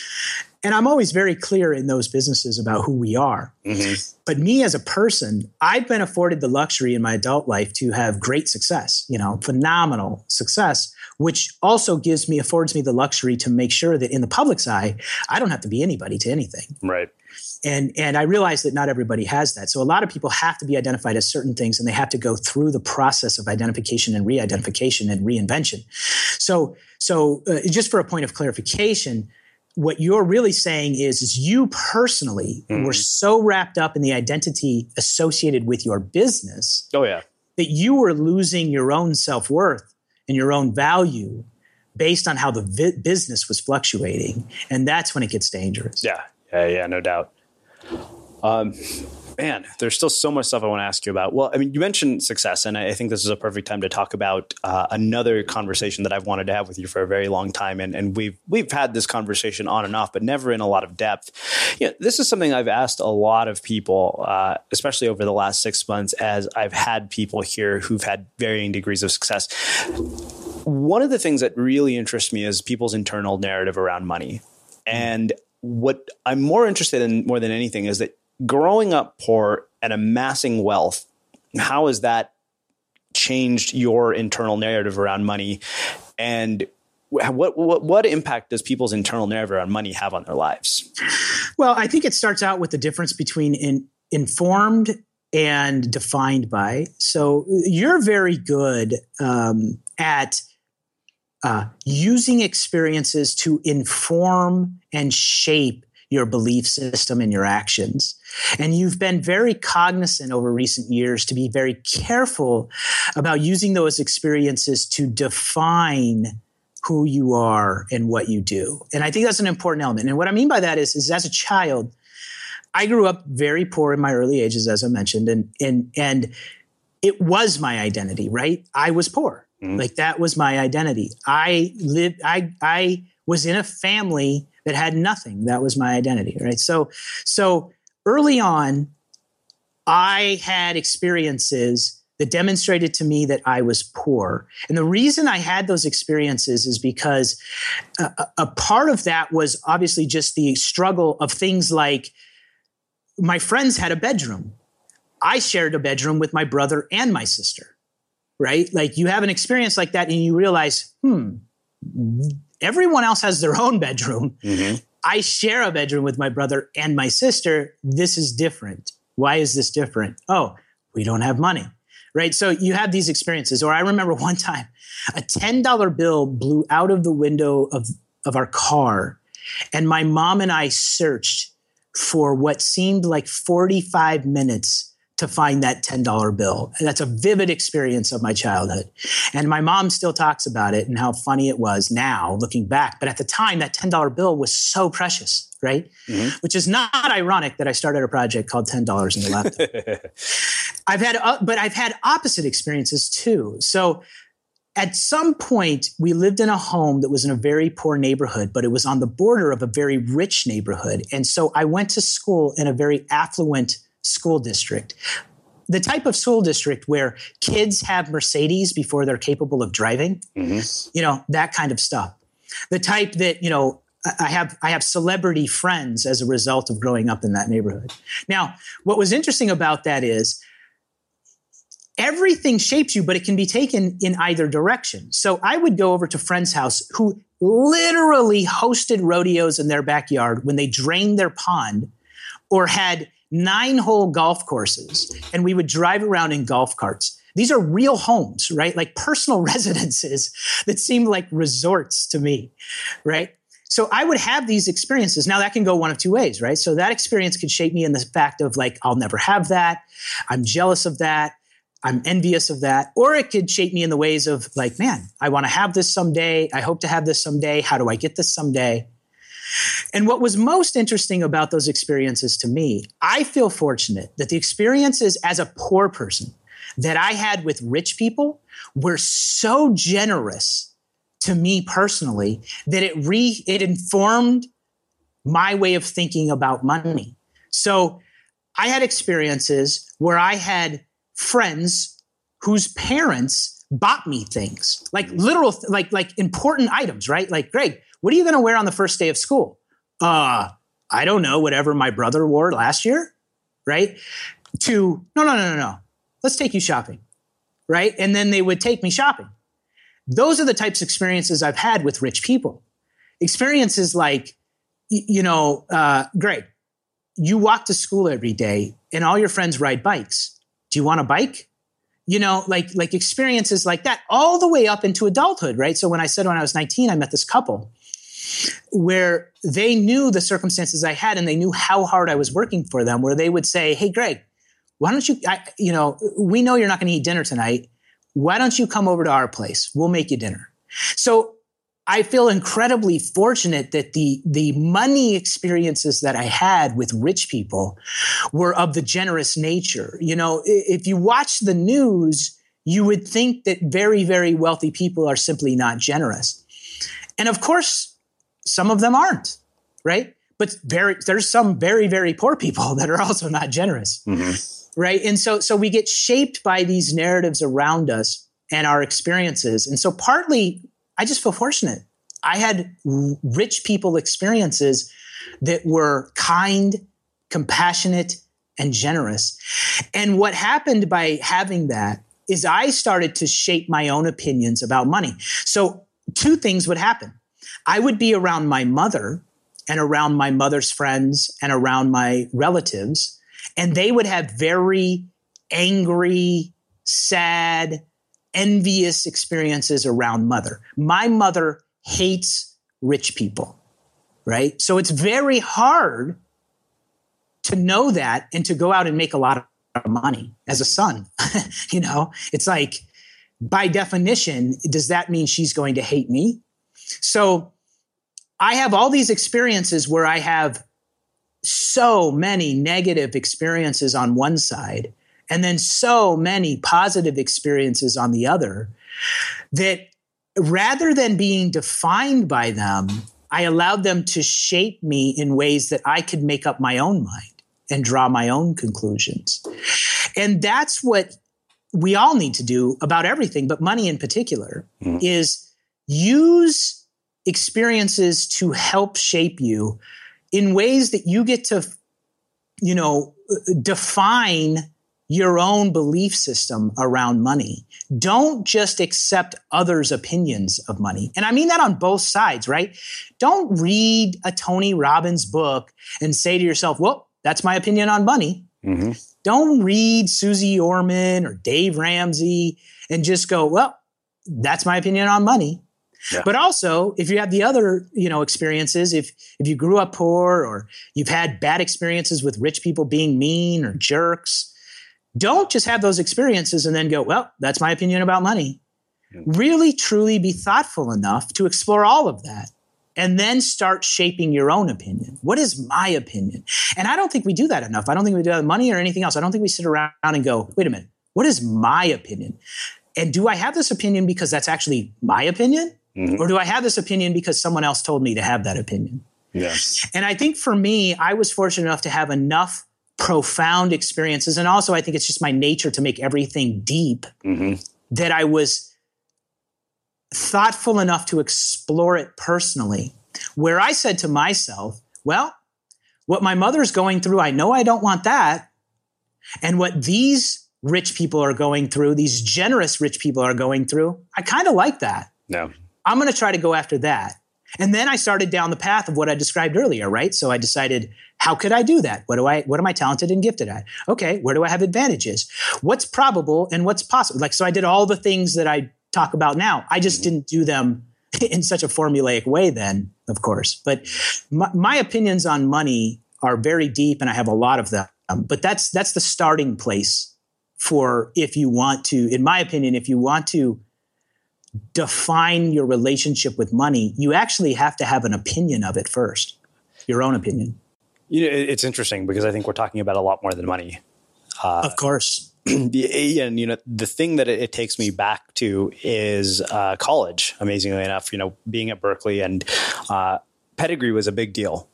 [SPEAKER 2] and I'm always very clear in those businesses about who we are. Mm-hmm. But me as a person, I've been afforded the luxury in my adult life to have great success, you know, phenomenal success which also gives me affords me the luxury to make sure that in the public's eye, I don't have to be anybody to anything.
[SPEAKER 3] Right.
[SPEAKER 2] And and I realize that not everybody has that. So a lot of people have to be identified as certain things, and they have to go through the process of identification and re-identification and reinvention. So so uh, just for a point of clarification, what you're really saying is, is you personally mm. were so wrapped up in the identity associated with your business.
[SPEAKER 3] Oh yeah.
[SPEAKER 2] That you were losing your own self worth and your own value based on how the vi- business was fluctuating. And that's when it gets dangerous.
[SPEAKER 3] Yeah. Yeah. Yeah. No doubt. Um, man, there's still so much stuff I want to ask you about. Well, I mean, you mentioned success, and I think this is a perfect time to talk about uh, another conversation that I've wanted to have with you for a very long time, and, and we've we've had this conversation on and off, but never in a lot of depth. You know, this is something I've asked a lot of people, uh, especially over the last six months, as I've had people here who've had varying degrees of success. One of the things that really interests me is people's internal narrative around money, and what I'm more interested in more than anything is that growing up poor and amassing wealth, how has that changed your internal narrative around money? And what, what, what impact does people's internal narrative around money have on their lives?
[SPEAKER 2] Well, I think it starts out with the difference between in, informed and defined by. So you're very good um, at uh, using experiences to inform and shape your belief system and your actions. And you've been very cognizant over recent years to be very careful about using those experiences to define who you are and what you do. And I think that's an important element. And what I mean by that is, is as a child, I grew up very poor in my early ages, as I mentioned, and and and it was my identity, right? I was poor. Mm-hmm. Like that was my identity. I lived I I was in a family that had nothing. That was my identity, right? So so early on I had experiences that demonstrated to me that I was poor. And the reason I had those experiences is because a, a, part of that was obviously just the struggle of things like my friends had a bedroom. I shared a bedroom with my brother and my sister, right? Like you have an experience like that and you realize, hmm, everyone else has their own bedroom. Mm-hmm. I share a bedroom with my brother and my sister. This is different. Why is this different? Oh, we don't have money right? So you have these experiences. Or I remember (laughs) one time a $10 bill blew out of the window of, of our car, and my mom and I searched for what seemed like 45 minutes to find that $10 bill. And that's a vivid experience of my childhood. And my mom still talks about it and how funny it was now looking back. But at the time, that $10 bill was so precious, right? Mm-hmm. Which is not ironic that I started a project called $10 in the laptop. (laughs) I've had, uh, but I've had opposite experiences too. So at some point, we lived in a home that was in a very poor neighborhood, but it was on the border of a very rich neighborhood. And so I went to school in a very affluent school district. The type of school district where kids have Mercedes before they're capable of driving, mm-hmm. you know, that kind of stuff. The type that, you know, I have I have celebrity friends as a result of growing up in that neighborhood. Now, what was interesting about that is everything shapes you, but it can be taken in either direction. So I would go over to friends' house who literally hosted rodeos in their backyard when they drained their pond or had nine hole golf courses and we would drive around in golf carts. These are real homes, right? Like personal (laughs) residences that seem like resorts to me, right? So I would have these experiences. Now that can go one of two ways, right? So that experience could shape me in the fact of like, I'll never have that. I'm jealous of that. I'm envious of that. Or it could shape me in the ways of like, man, I want to have this someday. I hope to have this someday. How do I get this someday? And what was most interesting about those experiences to me, I feel fortunate that the experiences as a poor person that I had with rich people were so generous to me personally that it re it informed my way of thinking about money. So I had experiences where I had friends whose parents bought me things like literal like like important items right like greg what are you going to wear on the first day of school? Uh, I don't know, whatever my brother wore last year, right? To, no, no, no, no, no. Let's take you shopping, right? And then they would take me shopping. Those are the types of experiences I've had with rich people. Experiences like, you know, uh, Greg, you walk to school every day and all your friends ride bikes. Do you want a bike? you know, like like experiences like that, all the way up into adulthood, right? So when I said when I was 19, I met this couple where they knew the circumstances I had and they knew how hard I was working for them, where they would say, Hey, Greg, why don't you, I, you know, we know you're not going to eat dinner tonight. Why don't you come over to our place? We'll make you dinner. So I feel incredibly fortunate that the, the money experiences that I had with rich people were of the generous nature. You know, if you watch the news, you would think that very, very wealthy people are simply not generous. And of course, some of them aren't, right? But very, there's some very, very poor people (laughs) that are also not generous, mm-hmm. right? And so, so we get shaped by these narratives around us and our experiences. And so, partly, I just feel fortunate. I had rich people experiences that were kind, compassionate, and generous. And what happened by having that is I started to shape my own opinions about money. So, two things would happen. I would be around my mother and around my mother's friends and around my relatives, and they would have very angry, sad, envious experiences around mother. My mother hates rich people, right? So it's very hard to know that and to go out and make a lot of money as a son. (laughs) you know, it's like, by definition, does that mean she's going to hate me? So I have all these experiences where I have so many negative experiences on one side and then so many positive experiences on the other that rather than being defined by them, I allowed them to shape me in ways that I could make up my own mind and draw my own conclusions. And that's what we all need to do about everything, but money in particular, mm. is use experiences to help shape you in ways that you get to, you know, define your own belief system around money. Don't just accept others' opinions of money. And I mean that on both sides, right? Don't read a Tony Robbins book and say to yourself, well, that's my opinion on money. Mm-hmm. Don't read Susie Orman or Dave Ramsey and just go, well, that's my opinion on money. Yeah. But also, if you have the other, you know, experiences, if if you grew up poor or you've had bad experiences with rich people being mean or jerks, don't just have those experiences and then go, well, that's my opinion about money. Really, truly be thoughtful enough to explore all of that and then start shaping your own opinion. What is my opinion? And I don't think we do that enough. I don't think we do that with money or anything else. I don't think we sit around and go, wait a minute, what is my opinion? And do I have this opinion because that's actually my opinion? Mm-hmm. Or do I have this opinion because someone else told me to have that opinion?
[SPEAKER 3] Yes.
[SPEAKER 2] And I think for me, I was fortunate enough to have enough profound experiences. And also, I think it's just my nature to make everything deep mm-hmm. that I was thoughtful enough to explore it personally, where I said to myself, well, what my mother's going through, I know I don't want that. And what these rich people are going through, these generous rich people are going through, I kind of like that.
[SPEAKER 3] No.
[SPEAKER 2] I'm going to try to go after that. And then I started down the path of what I described earlier, right? So I decided, how could I do that? What do I what am I talented and gifted at? Okay, where do I have advantages? What's probable and what's possible? Like so I did all the things that I talk about now. I just mm-hmm. didn't do them (laughs) in such a formulaic way then, of course. But my, my opinions on money are very deep and I have a lot of them. Um, but that's that's the starting place for if you want to in my opinion if you want to define your relationship with money, you actually have to have an opinion of it first, your own opinion.
[SPEAKER 3] You know, it's interesting because I think we're talking about a lot more than money.
[SPEAKER 2] Uh, of course. (clears throat)
[SPEAKER 3] and you know, the thing that it, takes me back to is uh, college. Amazingly enough, you know, being at Berkeley and uh, pedigree was a big deal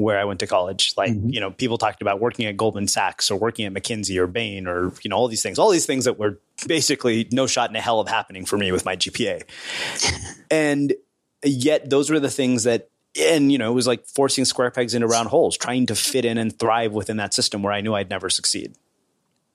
[SPEAKER 3] where I went to college. Like, mm-hmm. you know, people talked about working at Goldman Sachs or working at McKinsey or Bain or, you know, all these things, all these things that were basically no shot in a hell of happening for me with my GPA. (laughs) and yet those were the things that, and, you know, it was like forcing square pegs into round holes, trying to fit in and thrive within that system where I knew I'd never succeed.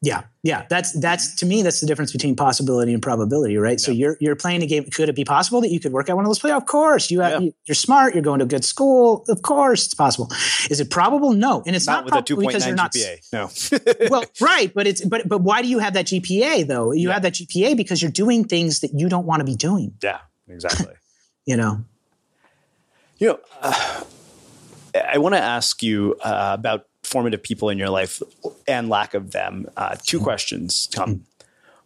[SPEAKER 2] Yeah, yeah. That's that's to me that's the difference between possibility and probability, right? Yeah. So you're you're playing a game. Could it be possible that you could work at one of those places? Of course. You have, yeah. you, are smart. You're going to a good school. Of course, it's possible. Is it probable? No, and it's not,
[SPEAKER 3] not with a 2.9 GPA.
[SPEAKER 2] No. (laughs) well, right, but it's but but why do you have that GPA though? You yeah. have that GPA because you're doing things that you don't want to be doing.
[SPEAKER 3] Yeah, exactly. (laughs)
[SPEAKER 2] you know.
[SPEAKER 3] You know, uh, I want to ask you uh, about formative people in your life and lack of them. Uh, two questions come.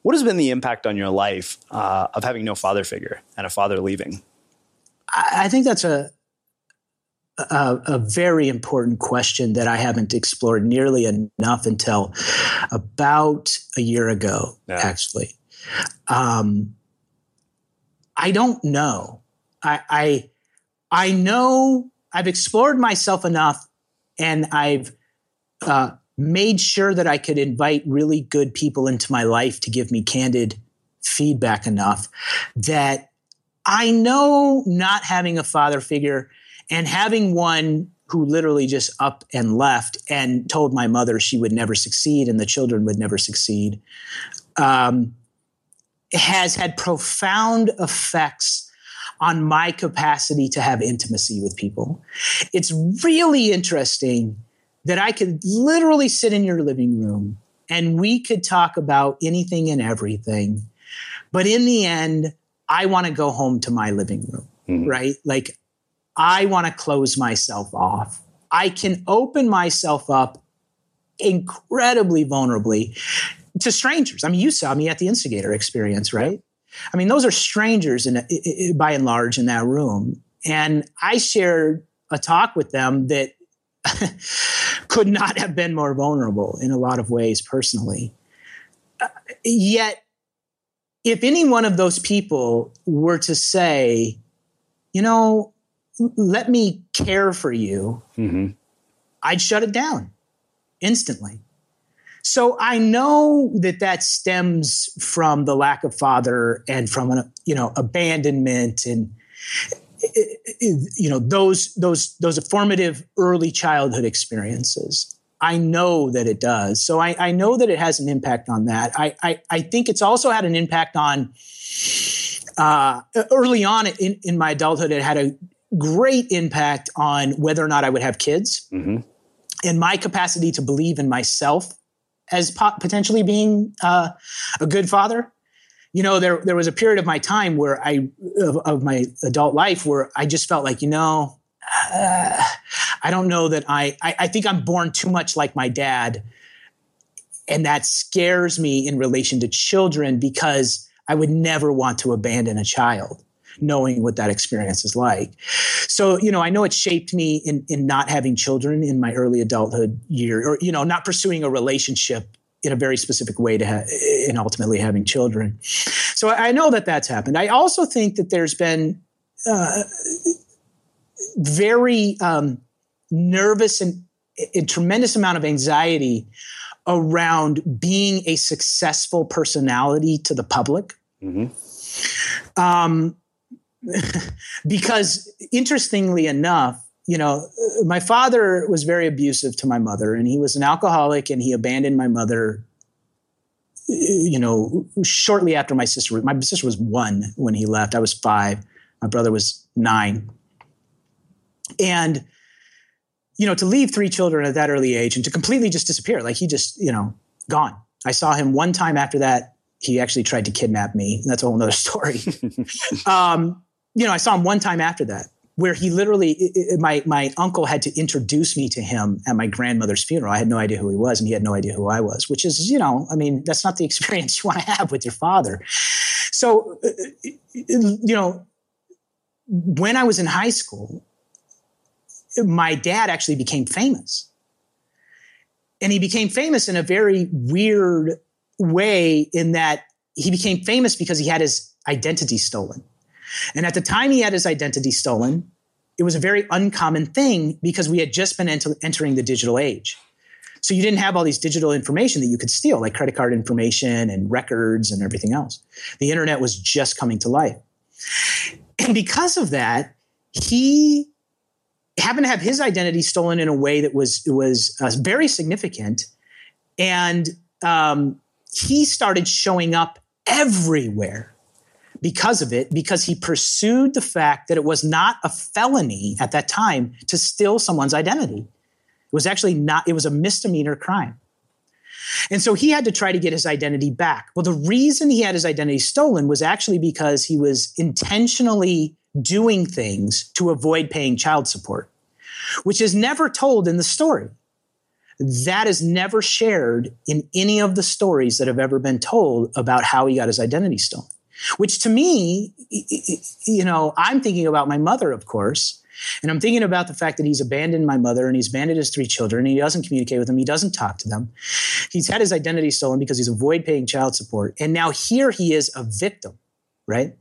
[SPEAKER 3] What has been the impact on your life uh, of having no father figure and a father leaving?
[SPEAKER 2] I think that's a, a, a very important question that I haven't explored nearly enough until about a year ago, yeah. actually. Um, I don't know. I, I I know I've explored myself enough, and I've uh, made sure that I could invite really good people into my life to give me candid feedback enough that I know not having a father figure and having one who literally just up and left and told my mother she would never succeed and the children would never succeed um, has had profound effects on my capacity to have intimacy with people. It's really interesting that I could literally sit in your living room and we could talk about anything and everything. But in the end, I want to go home to my living room, mm-hmm. right? Like, I want to close myself off. I can open myself up incredibly vulnerably to strangers. I mean, you saw me at the instigator experience, right? I mean, those are strangers in, by and large in that room. And I shared a talk with them that (laughs) could not have been more vulnerable in a lot of ways personally. Uh, yet, if any one of those people were to say, you know, let me care for you, mm-hmm. I'd shut it down instantly. So I know that that stems from the lack of father and from an, you know abandonment and you know those those those formative early childhood experiences. I know that it does. So I, I know that it has an impact on that. I, I, I think it's also had an impact on uh, early on in, in my adulthood. It had a great impact on whether or not I would have kids mm-hmm. and my capacity to believe in myself as po- potentially being uh, a good father. You know, there there was a period of my time where I of, of my adult life where I just felt like, you know, uh, I don't know that I, I I think I'm born too much like my dad, and that scares me in relation to children because I would never want to abandon a child knowing what that experience is like. So, you know, I know it shaped me in, in not having children in my early adulthood year, or, you know, not pursuing a relationship in a very specific way to ha- and ultimately having children. So I know that that's happened. I also think that there's been uh, very um, nervous and a tremendous amount of anxiety around being a successful personality to the public. Mm-hmm. Um, (laughs) because interestingly enough, you know, my father was very abusive to my mother, and he was an alcoholic, and he abandoned my mother. You know, shortly after my sister, my sister was one when he left. I was five. My brother was nine, and you know, to leave three children at that early age and to completely just disappear, like he just, you know, gone. I saw him one time after that. He actually tried to kidnap me. That's a whole other story. (laughs) um, you know, I saw him one time after that where he literally it, it, my my uncle had to introduce me to him at my grandmother's funeral. I had no idea who he was, and he had no idea who I was. Which is, you know, I mean, that's not the (laughs) experience you want to have with your father. So, uh, uh, you know, when I was in high school, my dad actually became famous, and he became famous in a very weird way. In that he became famous because he had his identity stolen. And at the time he had his identity stolen, it was a very uncommon thing because we had just been ent- entering the digital age. So you didn't have all these digital information that you could steal, like credit card information and records and everything else. The internet was just coming to life. And because of that, he happened to have his identity stolen in a way that was was uh, very significant, and um, he started showing up everywhere because of it, because he pursued the fact that it was not a felony at that time to steal someone's identity. It was actually not, it was a misdemeanor crime. And so he had to try to get his identity back. Well, the reason he had his identity stolen was actually because he was intentionally doing things to avoid paying child support, which is never told in the story. That is never shared in any of the stories that have ever been told about how he got his identity stolen. Which to me, you know, I'm thinking about my mother, of course. And I'm thinking about the fact that he's abandoned my mother and he's abandoned his three children and he doesn't communicate with them. He doesn't talk to them. He's had his identity stolen because he's avoid paying child support. And now here he is a victim, right?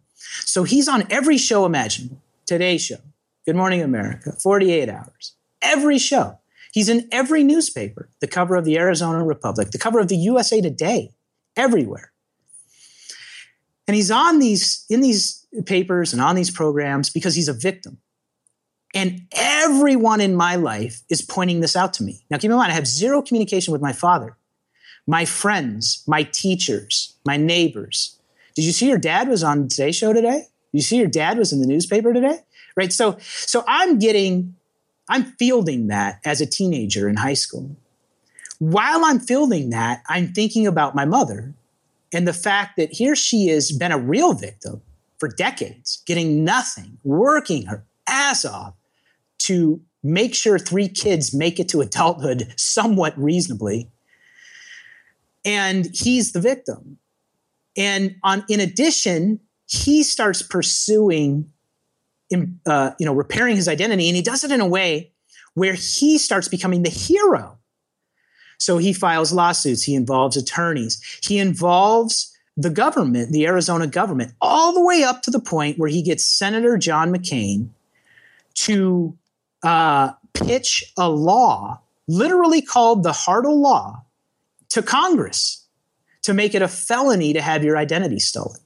[SPEAKER 2] So he's on every show imaginable. Today Show, Good Morning America, 48 Hours, every show. He's in every newspaper, the cover of the Arizona Republic, the cover of the USA Today, everywhere. And he's on these, in these papers and on these programs because he's a victim. And everyone in my life is pointing this out to me. Now, keep in mind, I have zero communication with my father, my friends, my teachers, my neighbors. Did you see your dad was on today's show today? Did you see your dad was in the newspaper today? Right. So, so I'm getting, I'm fielding that as a teenager in high school. While I'm fielding that, I'm thinking about my mother and the fact that here she has been a real victim for decades, getting nothing, working her ass off to make sure three kids make it to adulthood somewhat reasonably. And he's the victim. and on in addition, he starts pursuing, uh, you know, repairing his identity, and he does it in a way where he starts becoming the hero. So he files lawsuits. He involves attorneys. He involves the government, the Arizona government, all the way up to the point where he gets Senator John McCain to uh, pitch a law, literally called the Hartle Law, to Congress to make it a felony to have your identity stolen.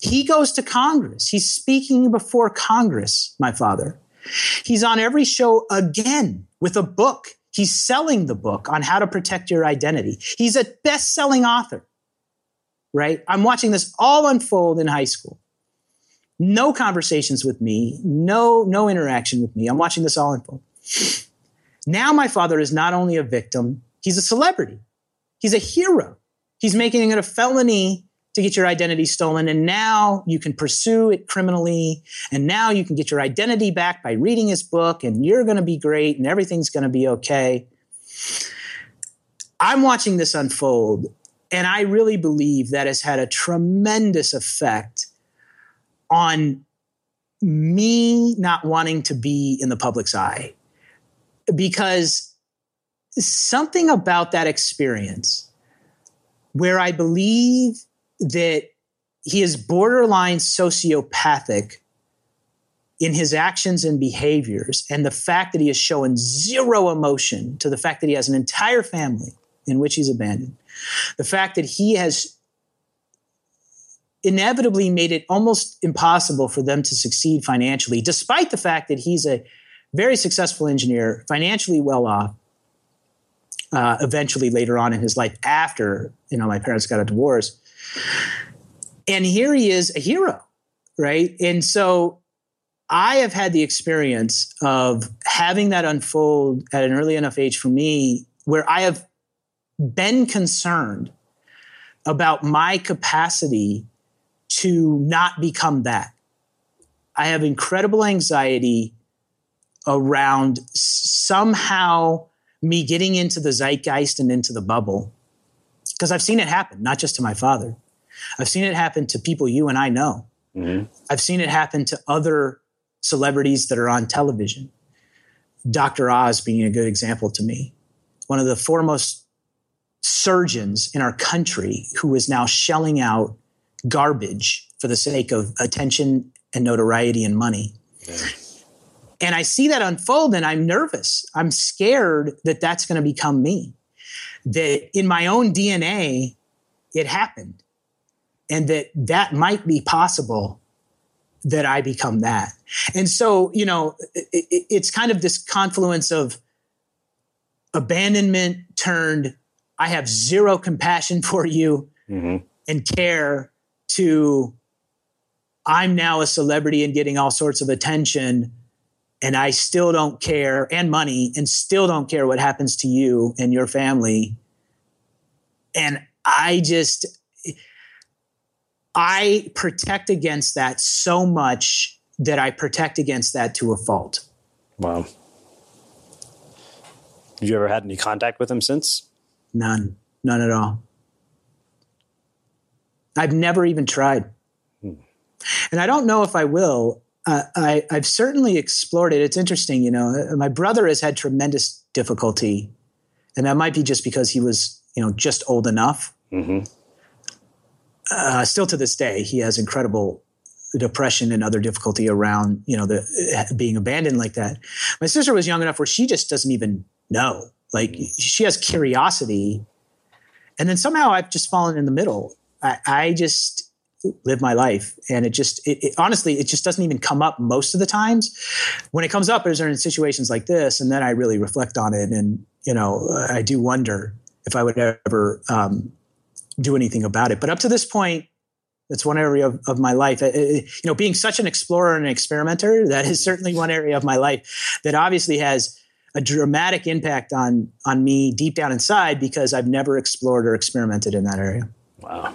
[SPEAKER 2] He goes to Congress. He's speaking before Congress, my father. He's on every show again with a book. He's selling the book on how to protect your identity. He's a best selling author right? I'm watching this all unfold in high school. No conversations with me, no, no interaction with me. I'm watching this all unfold. Now my father is not only a victim, he's a celebrity. He's a hero. He's making it a felony to get your identity stolen. And now you can pursue it criminally. And now you can get your identity back by reading his book, and you're going to be great, and everything's going to be okay. I'm watching this unfold, and I really believe that has had a tremendous effect on me not wanting to be in the public's eye because something about that experience where I believe that he is borderline sociopathic in his actions and behaviors, and the fact that he has shown zero emotion to the fact that he has an entire family in which he's abandoned, the fact that he has inevitably made it almost impossible for them to succeed financially, despite the fact that he's a very successful engineer, financially well off. Uh, eventually, later on in his life, after you know my parents got a divorce, and here he is, a hero, right? And so I have had the experience of having that unfold at an early enough age for me, where I have been concerned about my capacity to not become that. I have incredible anxiety around somehow me getting into the zeitgeist and into the bubble because I've seen it happen, not just to my father. I've seen it happen to people you and I know. Mm-hmm. I've seen it happen to other celebrities that are on television. Dr. Oz being a good example to me. One of the foremost surgeons in our country who is now shelling out garbage for the sake of attention and notoriety and money. Yeah. And I see that unfold and I'm nervous. I'm scared that that's going to become me. That in my own DNA, it happened. And that that might be possible that I become that. And so, you know, it, it's kind of this confluence of abandonment turned I have zero compassion (laughs) for you mm-hmm. and care to I'm now a celebrity and getting all sorts of attention and I still don't care and money and still don't care what happens to you and your family. And I just I protect against that so much that I protect against that to a fault.
[SPEAKER 3] Wow. Have you ever had any contact with him since?
[SPEAKER 2] None. None at all. I've never even tried. Hmm. And I don't know if I will. Uh, I, I've certainly explored it. It's interesting, you know. My brother has had tremendous difficulty, and that might be just because he was, you know, just old enough. Mm-hmm. Uh, still to this day, he has incredible depression and other difficulty around, you know, the uh, being abandoned like that. My sister was young enough where she just doesn't even know. Like she has curiosity. And then somehow I've just fallen in the middle. I, I just live my life. And it just, it, it, honestly, it just doesn't even come up most of the times. When it comes up, is in situations like this. And then I really reflect on it. And, you know, I do wonder if I would ever um, do anything about it. But up to this point, that's one area of, of my life. It, you know, being such an explorer and an experimenter, (laughs) that is certainly one area of my life that obviously has a dramatic impact on on me deep down inside because I've never explored or experimented in that area.
[SPEAKER 3] Wow.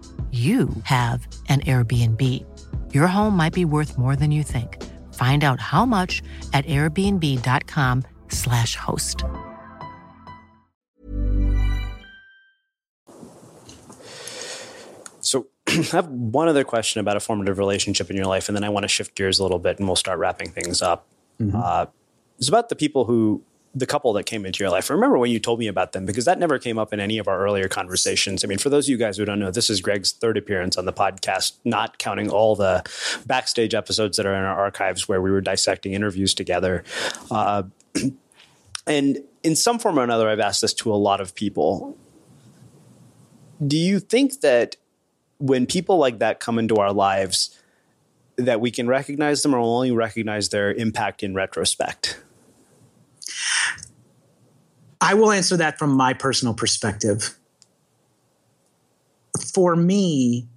[SPEAKER 4] you have an Airbnb. Your home might be worth more than you think. Find out how much at airbnb.com/slash host.
[SPEAKER 3] So (clears throat) I have one other question about a formative relationship in your life, and then I want to shift gears a little bit and we'll start wrapping things up. Mm-hmm. Uh, it's about the people who the couple that came into your life. Remember when you told me about them because that never came up in any of our earlier conversations. I mean, for those of you guys who don't know, this is Greg's third appearance on the podcast, not counting all the backstage episodes that are in our archives where we were dissecting interviews together. Uh, (clears throat) and in some form or another, I've asked this to a lot of people. Do you think that when people like that come into our lives, that we can recognize them or only recognize their impact in retrospect?
[SPEAKER 2] I will answer that from my personal perspective. For me,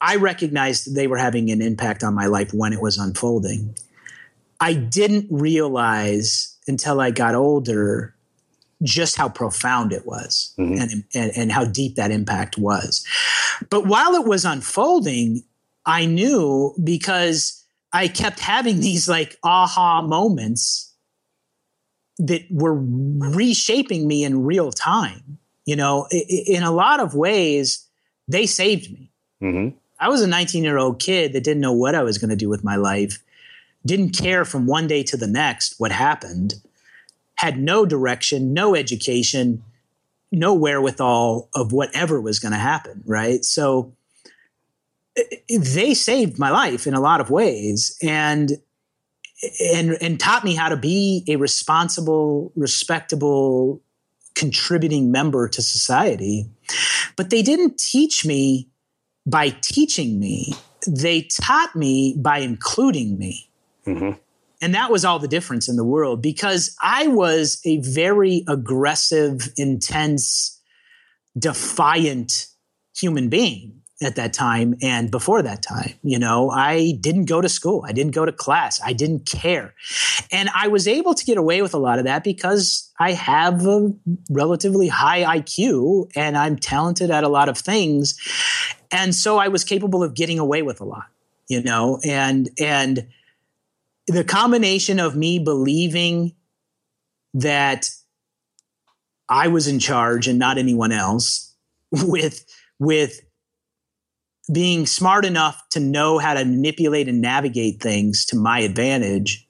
[SPEAKER 2] I recognized they were having an impact on my life when it was unfolding. I didn't realize until I got older just how profound it was mm-hmm. and, and, and how deep that impact was. But while it was unfolding, I knew because I kept having (laughs) these like aha moments that were reshaping me in real time. You know, in a lot of ways, they saved me. Mm-hmm. I was a 19 year old kid that didn't know what I was going to do with my life, didn't care from one day to the next what happened, had no direction, no education, no wherewithal of whatever was going to happen. Right. So they saved my life in a lot of ways. And and and taught me how to be a responsible, respectable, contributing member to society. But they didn't teach me by teaching me. They taught me by including me. Mm-hmm. And that was all the difference in the world because I was a very aggressive, intense, defiant human being at that time and before that time. You know, I didn't go to school, I didn't go to class, I didn't care. And I was able to get away with a lot of that because I have a relatively high IQ and I'm talented at a lot of things. And so I was capable of getting away with a lot, you know, and, and, the combination of me believing that I was in charge and not anyone else (laughs) with with being smart enough to know how to manipulate and navigate things to my advantage,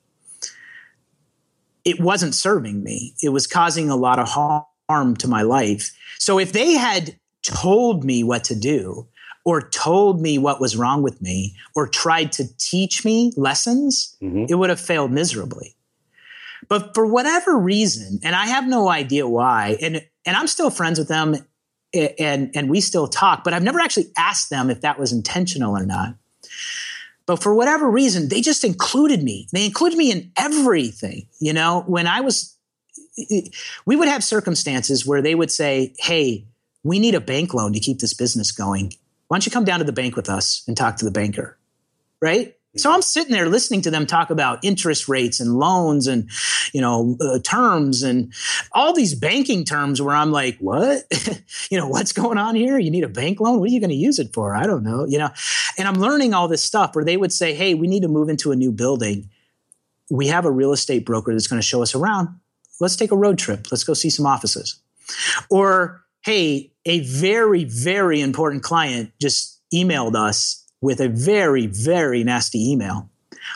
[SPEAKER 2] it wasn't serving me. It was causing a lot of harm to my life. So if they had told me what to do or told me what was wrong with me or tried to teach me lessons, mm-hmm. it would have failed miserably. But for whatever reason, and I have no idea why, and and I'm still friends with them and and we still talk, but I've never actually asked them if that was intentional or not. But for whatever reason, they just included me. They included me in everything. You know, when I was, we would have circumstances where they would say, "Hey, we need a bank loan to keep this business going. Why don't you come down to the bank with us and talk to the banker?" Right? So I'm sitting there listening to them talk about interest rates and loans and, you know, uh, terms and all these banking terms where I'm like, what? (laughs) you know, what's going on here? You need a bank loan? What are you going to use it for? I don't know, you know. And I'm learning all this stuff where they would say, hey, we need to move into a new building. We have a real estate broker that's going to show us around. Let's take a road trip. Let's go see some offices. Or, hey, a very, very important client just emailed us with a very, very nasty email.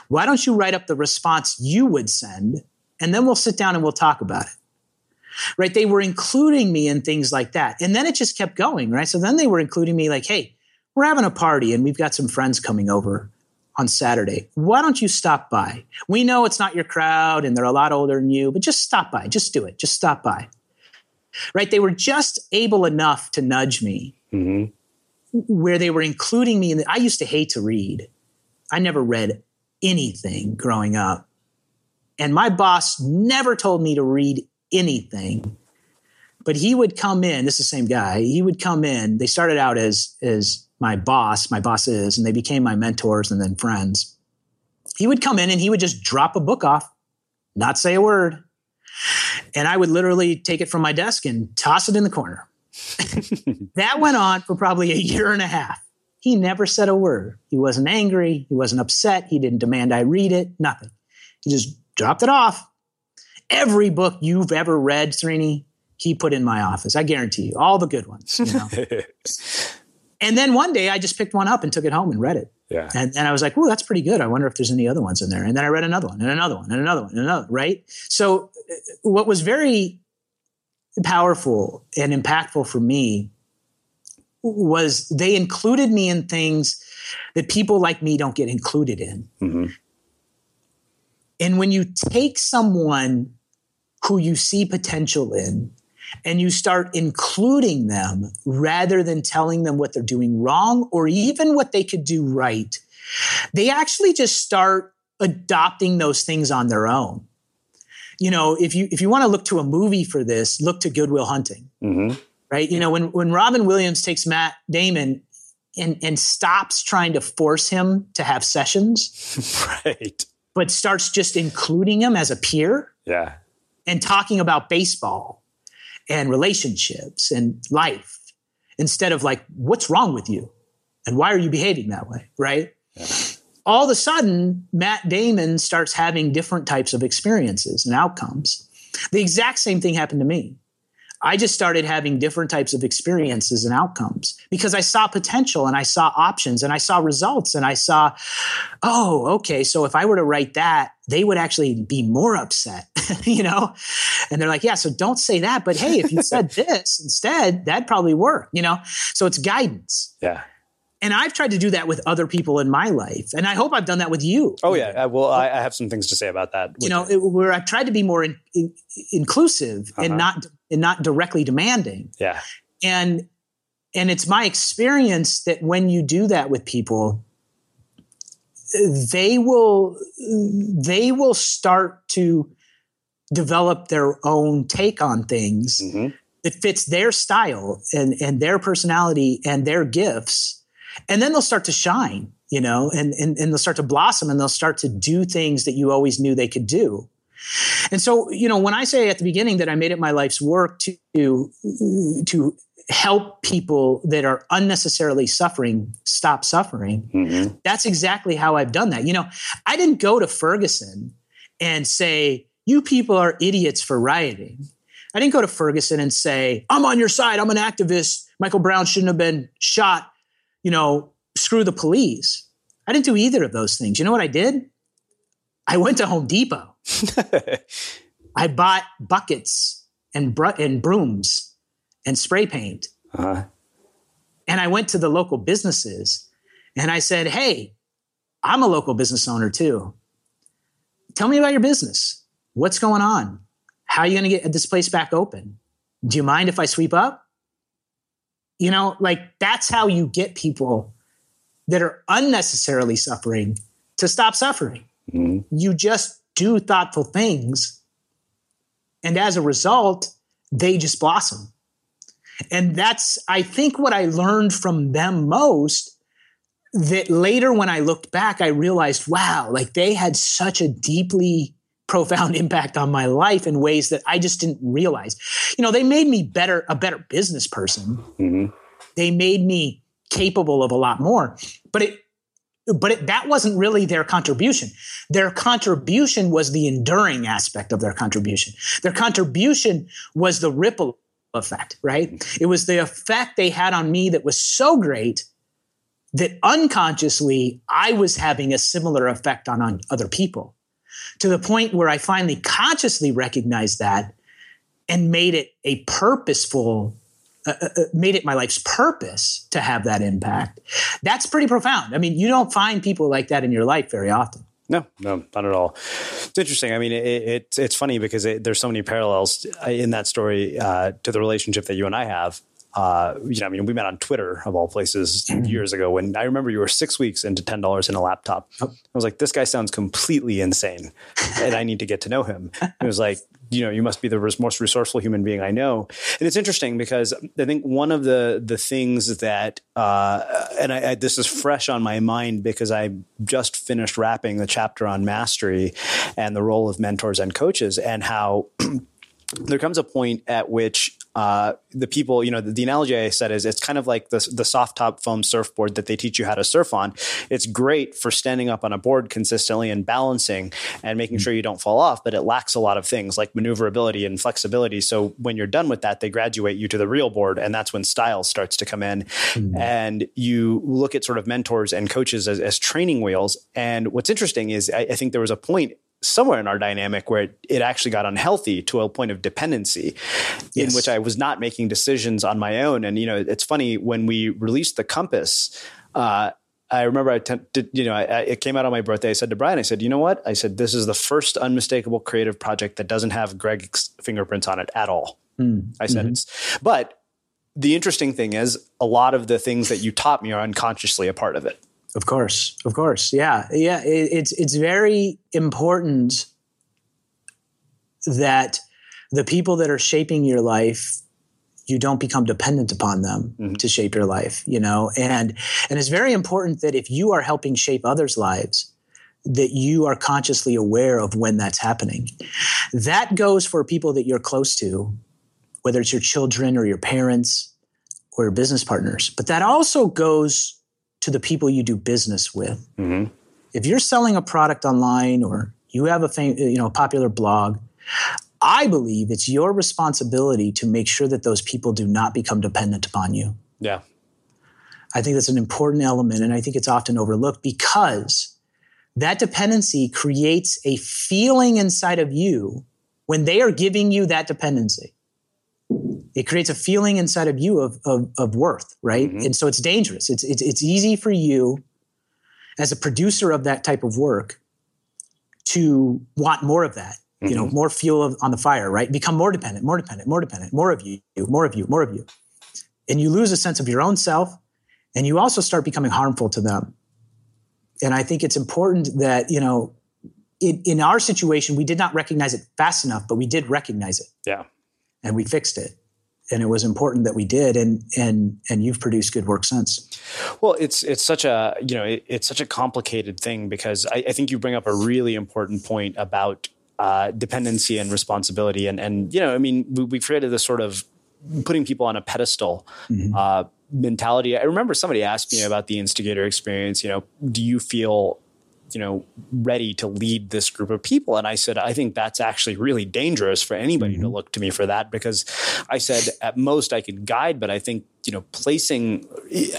[SPEAKER 2] Why don't you write up the response you would send and then we'll sit down and we'll talk about it? Right? They were including me in things like that. And then it just kept going, right? So then they were including me like, hey, we're having a party and we've got some friends coming over on Saturday. Why don't you stop by? We know it's not your crowd and they're a lot older than you, but just stop by. Just do it. Just stop by. Right? They were just able enough to nudge me. Mm-hmm where they were including me in the, I used to hate to read. I never read anything growing up. And my boss never told me to read anything. But he would come in, this is the same guy, he would come in. They started out as as my boss, my boss is, and they became my mentors and then friends. He would come in and he would just drop a book off, not say a word. And I would literally take it from my desk and toss it in the corner. (laughs) that went on for probably a year and a half. He never said a word. He wasn't angry. He wasn't upset. He didn't demand I read it. Nothing. He just dropped it off. Every book you've ever read, Srini, he put in my office. I guarantee you, all the good ones. You know? (laughs) and then one day I just picked one up and took it home and read it.
[SPEAKER 3] Yeah.
[SPEAKER 2] And, and I was like, oh, that's pretty good. I wonder if there's any other ones in there. And then I read another one and another one and another one and another, right? So uh, what was very powerful and impactful for me was they included me in things that people like me don't get included in. Mm-hmm. And when you take someone who you see potential in and you start including them rather than telling them what they're doing wrong or even what they could do right, they actually just start adopting those things on their own you know, if you if you want to look to a movie for this, look to Good Will Hunting. Mm-hmm. Right? You know, when when Robin Williams takes Matt Damon and and stops trying to force him to have sessions, (laughs)
[SPEAKER 3] right?
[SPEAKER 2] But starts just including him as a peer,
[SPEAKER 3] yeah,
[SPEAKER 2] and talking about baseball and relationships and life instead of like, what's wrong with you and why are you behaving that way, right? Yeah all of a sudden, Matt Damon starts having different types of experiences and outcomes. The exact same thing happened to me. I just started having different types of experiences and outcomes because I saw potential and I saw options and I saw results and I saw, oh, okay, so if I were to write that, they would actually be more upset, (laughs) you know? And they're like, yeah, so don't say that. But hey, if you said (laughs) this instead, that'd probably work, you know? So it's guidance.
[SPEAKER 3] Yeah.
[SPEAKER 2] And I've tried to do that with other people in my life. And I hope I've done that with you.
[SPEAKER 3] Oh, yeah. Well, I, I have some things to say about that.
[SPEAKER 2] You know, it, where I've tried to be more in, in, inclusive uh-huh. and not and not directly demanding.
[SPEAKER 3] Yeah.
[SPEAKER 2] And and it's my experience that when you do that with people, they will they will start to develop their own take on things mm-hmm. that fits their style and, and their personality and their gifts. And then they'll start to shine, you know, and, and, and they'll start to blossom and they'll start to do things that you always knew they could do. And so, you know, when I say at the beginning that I made it my life's work to to help people that are unnecessarily suffering stop suffering, mm-hmm. that's exactly how I've done that. You know, I didn't go to Ferguson and say, "You people are idiots for rioting." I didn't go to Ferguson and say, "I'm on your side. I'm an activist. Michael Brown shouldn't have been shot." You know, screw the police. I didn't do either of those things. You know what I did? I went to Home Depot. (laughs) I bought buckets and, br- and brooms and spray paint. Uh-huh. And I went to the local businesses and I said, Hey, I'm a local business owner too. Tell me about your business. What's going on? How are you going to get this place back open? Do you mind if I sweep up? You know, like that's how you get people that are unnecessarily suffering to stop suffering. Mm-hmm. You just do thoughtful things. And as a result, they just blossom. And that's, I think, what I learned from them most. That later, when I looked back, I realized, wow, like they had such a deeply profound (laughs) impact on my life in ways that I just didn't realize. You know, they made me better, a better business person. Mm-hmm. They made me capable of a lot more. But it but it, that wasn't really their contribution. Their contribution was the enduring aspect of their contribution. Their contribution was the ripple effect, right? It was the effect they had on me that was so great that unconsciously I was having a similar effect on, on other people to the point where I finally consciously recognized that and made it a purposeful uh, uh, uh, made it my life's purpose to have that impact. That's pretty profound. I mean, you don't find people like that in your life very often.
[SPEAKER 3] No, no, not at all. It's interesting. I mean, it, it it's funny because it, there's so many parallels in that story uh, to the relationship that you and I have uh, you know, I mean, we met on Twitter of all places (clears throat) years ago when I remember you were six weeks into ten dollars in a laptop. I was like, this guy sounds completely insane, and I need to get to know him. (laughs) It was like, you know, you must be the most resourceful human being I know. And it's interesting because I think one of the the things that, uh, and I, I, this is fresh on my mind because I just finished wrapping the chapter on mastery and the role of mentors and coaches and how. (clears throat) there comes a point at which uh, the people, you know, the, the, analogy I said is it's kind of like the, the soft top foam surfboard that they teach you how to surf on. It's great for standing up on a board consistently and balancing and making sure you don't fall off, but it lacks a lot of things like maneuverability and flexibility. So when you're done with that, they graduate you to the real board, and that's when style starts to come in. Mm-hmm. And you look at sort of mentors and coaches as, as training wheels. And what's interesting is I, I think there was a point somewhere in our dynamic where it, it, actually got unhealthy to a point of dependency yes. in which I was not making decisions on my own. And, you know, it's funny when we released the compass, uh, I remember I did, you know, I, I, it came out on my birthday. I said to Brian, I said, you know what? I said, this is the first unmistakable creative project that doesn't have Greg's fingerprints on it at all. Mm. I said mm-hmm. it's, but the interesting thing is a lot of the things that you taught me are unconsciously a part of it.
[SPEAKER 2] Of course, of course, yeah, yeah. It, it's it's very important that the people that are shaping your life you don't become dependent upon them mm-hmm. to shape your life you know and and it's very important that if you are helping shape others lives that you are consciously aware of when that's happening that goes for people that you're close to whether it's your children or your parents or your business partners but that also goes to the people you do business with. Mm-hmm. If you're selling a product online or you have a fam- you know a popular blog, I believe it's your responsibility to make sure that those people do not become dependent upon you.
[SPEAKER 3] Yeah.
[SPEAKER 2] I think that's an important element and I think it's often overlooked because that dependency creates a feeling inside of you when they are giving you that dependency it creates a feeling inside of you of, of, of worth, right? Mm-hmm. And so it's dangerous. It's, it's, it's easy for you as a producer of that type of work to want more of that, mm-hmm. you know, mm-hmm. more fuel of, on the fire, right? Become more dependent, more dependent, more dependent, more of you, more of you, more of you. And you lose a sense of your own self and you also start becoming harmful to them. And I think it's important that, you know, in, in our situation, we did not recognize it fast enough, but we did recognize it.
[SPEAKER 3] Yeah.
[SPEAKER 2] And we fixed it. And it was important that we did, and and and you've produced good work since.
[SPEAKER 3] Well, it's it's such a you know it, it's such a complicated thing because I, I think you bring up a really important point about uh, dependency and responsibility, and and you know I mean we, we created this sort of putting people on a pedestal mm-hmm. uh, mentality. I remember somebody asked me about the instigator experience. You know, do you feel you know ready to lead this group of people. And i said i think that's actually really dangerous for anybody mm-hmm. to look to me for that because i said at most i could guide but i think you know placing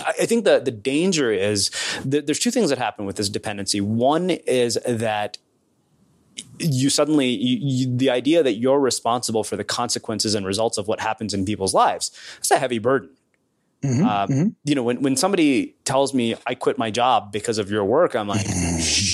[SPEAKER 3] i think the the danger is that there's two things that happen with this dependency. One is that you suddenly you, you, the idea that you're responsible for the consequences and results of what happens in people's lives it's a heavy burden. Mm-hmm, uh, mm-hmm. You know, when, when somebody tells me I quit my job because of your work, I'm like,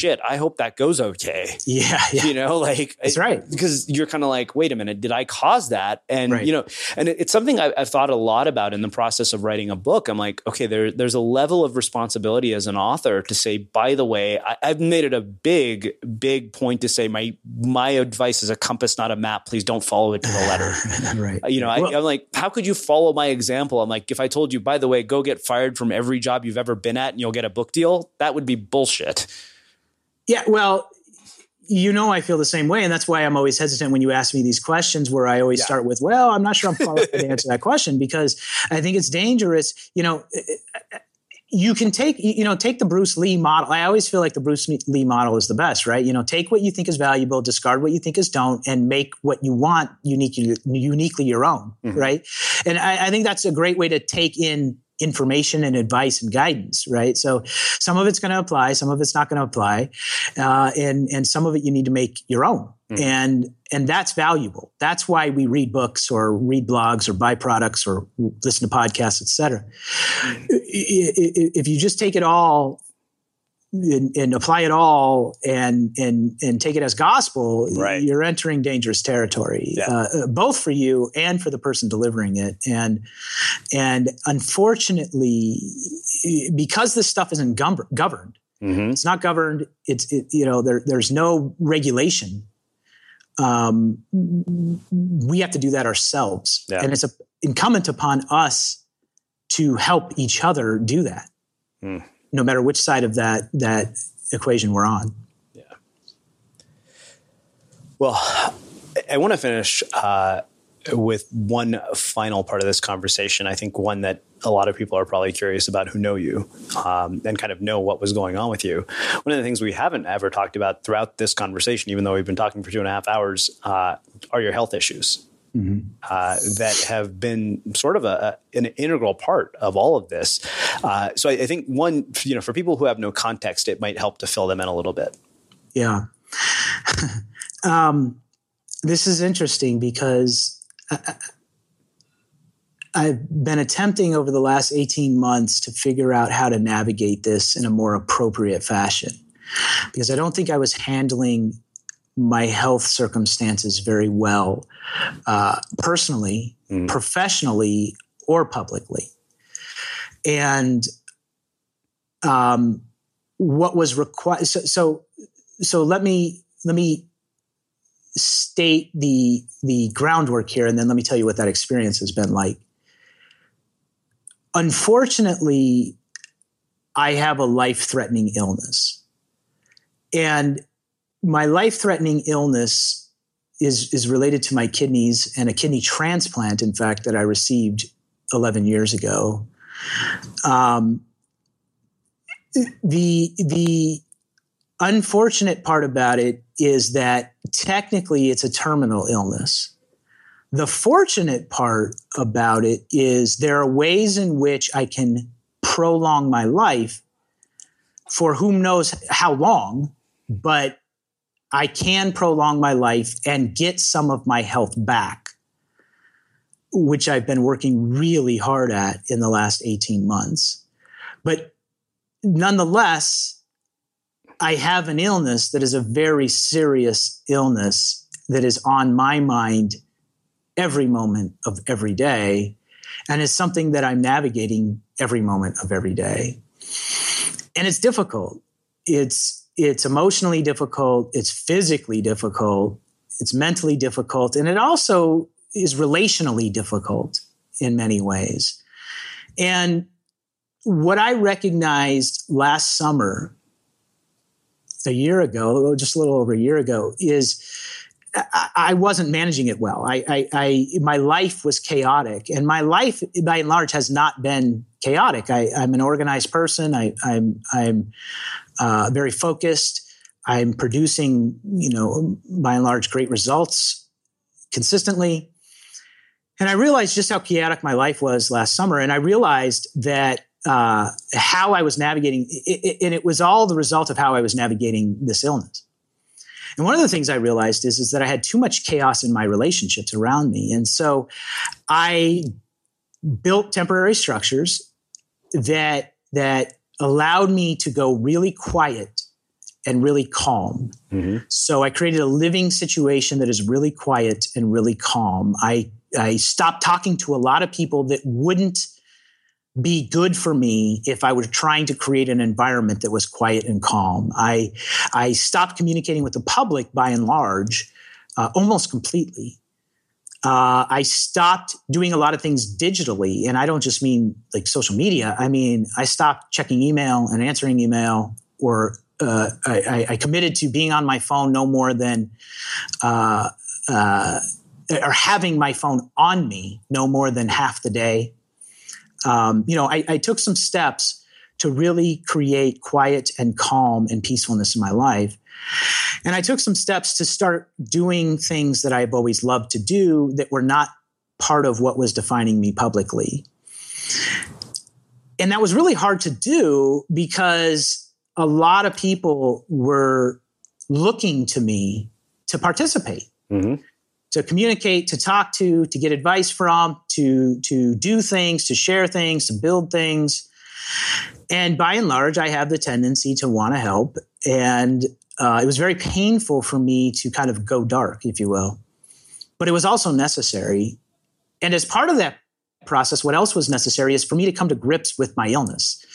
[SPEAKER 3] shit, I hope that goes okay. (laughs)
[SPEAKER 2] Yeah. yeah.
[SPEAKER 3] You know, like,
[SPEAKER 2] that's right.
[SPEAKER 3] Because you're kind of like, wait a minute, did I cause that? And,
[SPEAKER 2] right.
[SPEAKER 3] you know, and it, it's something I, have thought a lot about in the process of writing a book. I'm like, okay, there, there's a level of responsibility as an author to say, by the way, I, I've made it a big, big point to say my, my advice is a compass, not a map. Please don't follow it to the letter. (laughs)
[SPEAKER 2] right.
[SPEAKER 3] You know, well, I'm like, how could you follow my example? I'm like, if I told you, by the way, go get fired from every job you've ever been at and you'll get a book deal, that would be bullshit.
[SPEAKER 2] Yeah, well, you know, I feel the same way. And that's why I'm always hesitant when you ask me these questions where I always yeah. start with, well, I'm not sure I'm qualified to answer that question because I think it's dangerous. You know, you can take you know take the Bruce Lee model. I always feel like the Bruce Lee model is the best, right? You know, take what you think is valuable, discard what you think is don't, and make what you want uniquely uniquely your own, mm-hmm. right? And I, I think that's a great way to take in information and advice and guidance, right? So some of it's going to apply, some of it's not going to apply, uh, and and some of it you need to make your own, mm-hmm. and and that's valuable. That's why we read books or read blogs or buy products or listen to podcasts, etc. Mm-hmm. If you just take it all and, and, apply it all and and and take it as gospel,
[SPEAKER 3] right.
[SPEAKER 2] you're entering dangerous territory,
[SPEAKER 3] yeah.
[SPEAKER 2] uh, both for you and for the person delivering it. And and unfortunately, because this stuff isn't governed, mm-hmm. it's not governed. It's it, you know there, there's no regulation. Um, we have to do that ourselves,
[SPEAKER 3] yeah.
[SPEAKER 2] and it's a, incumbent upon us to help each other do that. Mm no matter which side of that that equation we're on.
[SPEAKER 3] Yeah. Well, I want to finish uh, with one final part of this conversation. I think one that a lot of people are probably curious about who know you um, and kind of know what was going on with you. One of the things we haven't ever talked about throughout this conversation, even though we've been talking for two and a half hours, uh, are your health issues mm-hmm. uh, that have been sort of a, an integral part of all of this. Uh, so I, I, think one, you know, for people who have no context, it might help to fill them in a little bit.
[SPEAKER 2] Yeah. (laughs) um, this is interesting because I, I've been attempting over the last 18 months to figure out how to navigate this in a more appropriate fashion because I don't think I was handling my health circumstances very well, uh, personally, mm. professionally, or publicly. And um, what was required. So, so, so let me let me state the the groundwork here, and then let me tell you what that experience has been like. Unfortunately, I have a life threatening illness, and my life threatening illness is is related to my kidneys and a kidney transplant, in fact, that I received 11 years ago. Um, the the unfortunate part about it is that technically it's a terminal illness. The fortunate part about it is there are ways in which I can prolong my life for whom knows how long, but I can prolong my life and get some of my health back, which I've been working really hard at in the last 18 months. But nonetheless, I have an illness that is a very serious illness that is on my mind every moment of every day and is something that I'm navigating every moment of every day. And it's difficult it's it's emotionally difficult, it's physically difficult, it's mentally difficult, and it also is relationally difficult in many ways. And what I recognized last summer, a year ago, just a little over a year ago, is I wasn't managing it well. I, I, I, my life was chaotic, and my life, by and large, has not been chaotic. I, am an organized person. I, I'm, I'm uh, very focused. I'm producing, you know, by and large, great results consistently. And I realized just how chaotic my life was last summer, and I realized that uh, how I was navigating, it, it, and it was all the result of how I was navigating this illness. And one of the things I realized is, is that I had too much chaos in my relationships around me. And so I built temporary structures that, that allowed me to go really quiet and really calm. Mm-hmm. So I created a living situation that is really quiet and really calm. I, I stopped talking to a lot of people that wouldn't be good for me if I were trying to create an environment that was quiet and calm. I, I stopped communicating with the public by and large, uh, almost completely. Uh, I stopped doing a lot of things digitally, and I don't just mean like social media. I mean, I stopped checking email and answering email, or uh, I, I, committed to being on my phone no more than, uh, uh, or having my phone on me no more than half the day um, you know, I, I took some steps to really create quiet and calm and peacefulness in my life. And I took some steps to start doing things that I've always loved to do that were not part of what was defining me publicly. And that was really hard to do because a lot of people were looking to me to participate. Mm-hmm to communicate, to talk to, to get advice from, to to do things, to share things, to build things. And by and large, I have the tendency to want to help. And uh, it was very painful for me to kind of go dark, if you will. But it was also necessary. And as part of that process, what else was necessary is for me to come to grips with my illness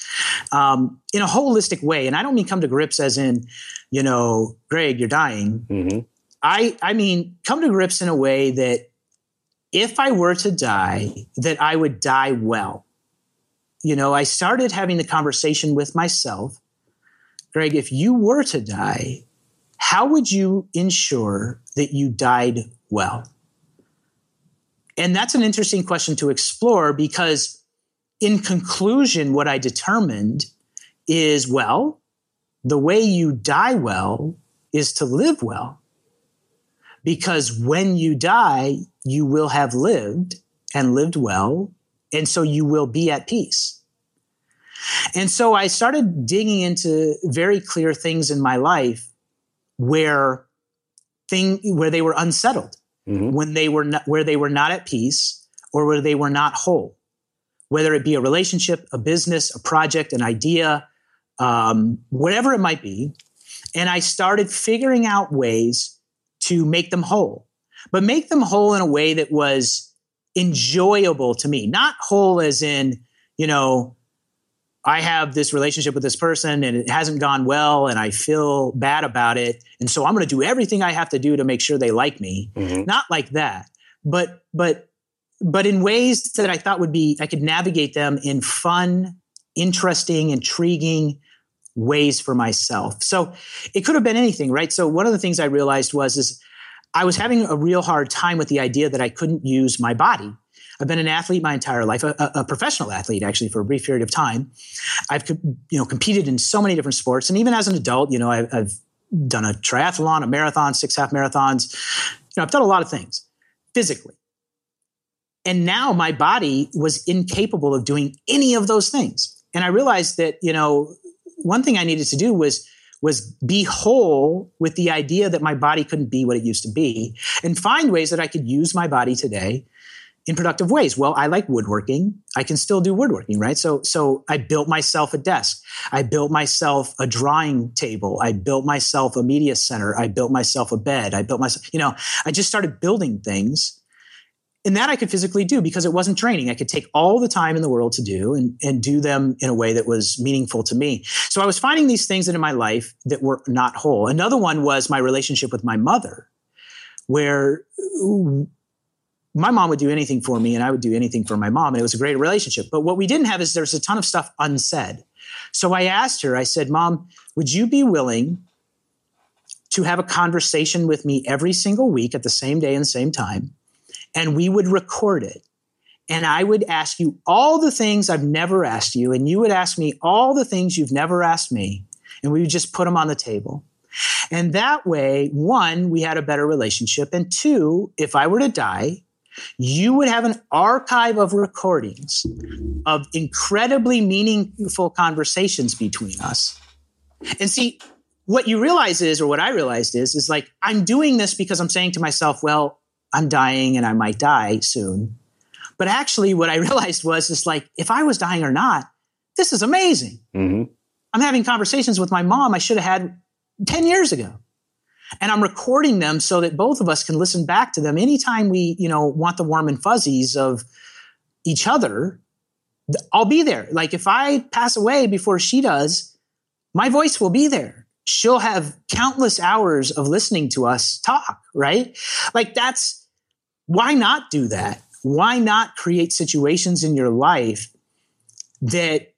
[SPEAKER 2] um, in a holistic way. And I don't mean come to grips as in, you know, Greg, you're dying. Mm-hmm. I, I mean, come to grips in a way that if I were to die, that I would die well. You know, I started having the conversation with myself. Greg, if you were to die, how would you ensure that you died well? And that's an interesting question to explore because, in conclusion, what I determined is well, the way you die well is to live well because when you die, you will have lived and lived well. And so you will be at peace. And so I started digging into very clear things in my life where thing where they were unsettled, mm-hmm. when they were not, where they were not at peace or where they were not whole, whether it be a relationship, a business, a project, an idea, um, whatever it might be. And I started figuring out ways to make them whole, but make them whole in a way that was enjoyable to me, not whole as in, you know, I have this relationship with this person and it hasn't gone well and I feel bad about it. And so I'm going to do everything I have to do to make sure they like me. Mm-hmm. Not like that, but, but, but in ways that I thought would be, I could navigate them in fun, interesting, intriguing, ways for myself. So it could have been anything, right? So one of the things I realized was is I was having a real hard time with the idea that I couldn't use my body. I've been an athlete my entire life, a, a, professional athlete actually for a brief period of time. I've you know competed in so many different sports, and even as an adult, you know I've, I've done a triathlon, a marathon, six half marathons. You know I've done a lot of things physically, and now my body was incapable of doing any of those things. And I realized that you know one thing I needed to do was was be whole with the idea that my body couldn't be what it used to be and find ways that I could use my body today in productive ways. Well, I like woodworking. I can still do woodworking, right? So, so I built myself a desk. I built myself a drawing table. I built myself a media center. I built myself a bed. I built myself, you know, I just started building things and that I could physically do because it wasn't training. I could take all the time in the world to do and, and do them in a way that was meaningful to me. So I was finding these things in my life that were not whole. Another one was my relationship with my mother, where my mom would do anything for me and I would do anything for my mom. And it was a great relationship. But what we didn't have is there's a ton of stuff unsaid. So I asked her, I said, Mom, would you be willing to have a conversation with me every single week at the same day and same time? And we would record it. And I would ask you all the things I've never asked you, and you would ask me all the things you've never asked me. And we would just put them on the table. And that way, one, we had a better relationship. And two, if I were to die, you would have an archive of recordings of incredibly meaningful conversations between us. And see, what you realize is, or what I realized is, is like, I'm doing this because I'm saying to myself, well, I'm dying and I might die soon. But actually, what I (laughs) realized was, is like, if I was dying or not, this is amazing. Mm-hmm. I'm having conversations with my mom I should have had 10 years ago and I'm recording them so that both of us can listen back to them anytime we, you know, want the warm and fuzzies of each other. I'll be there. Like if I pass away before she does, my voice will be there. She'll have countless hours of listening to us talk, right? Like that's why not do that? Why not create situations in your life that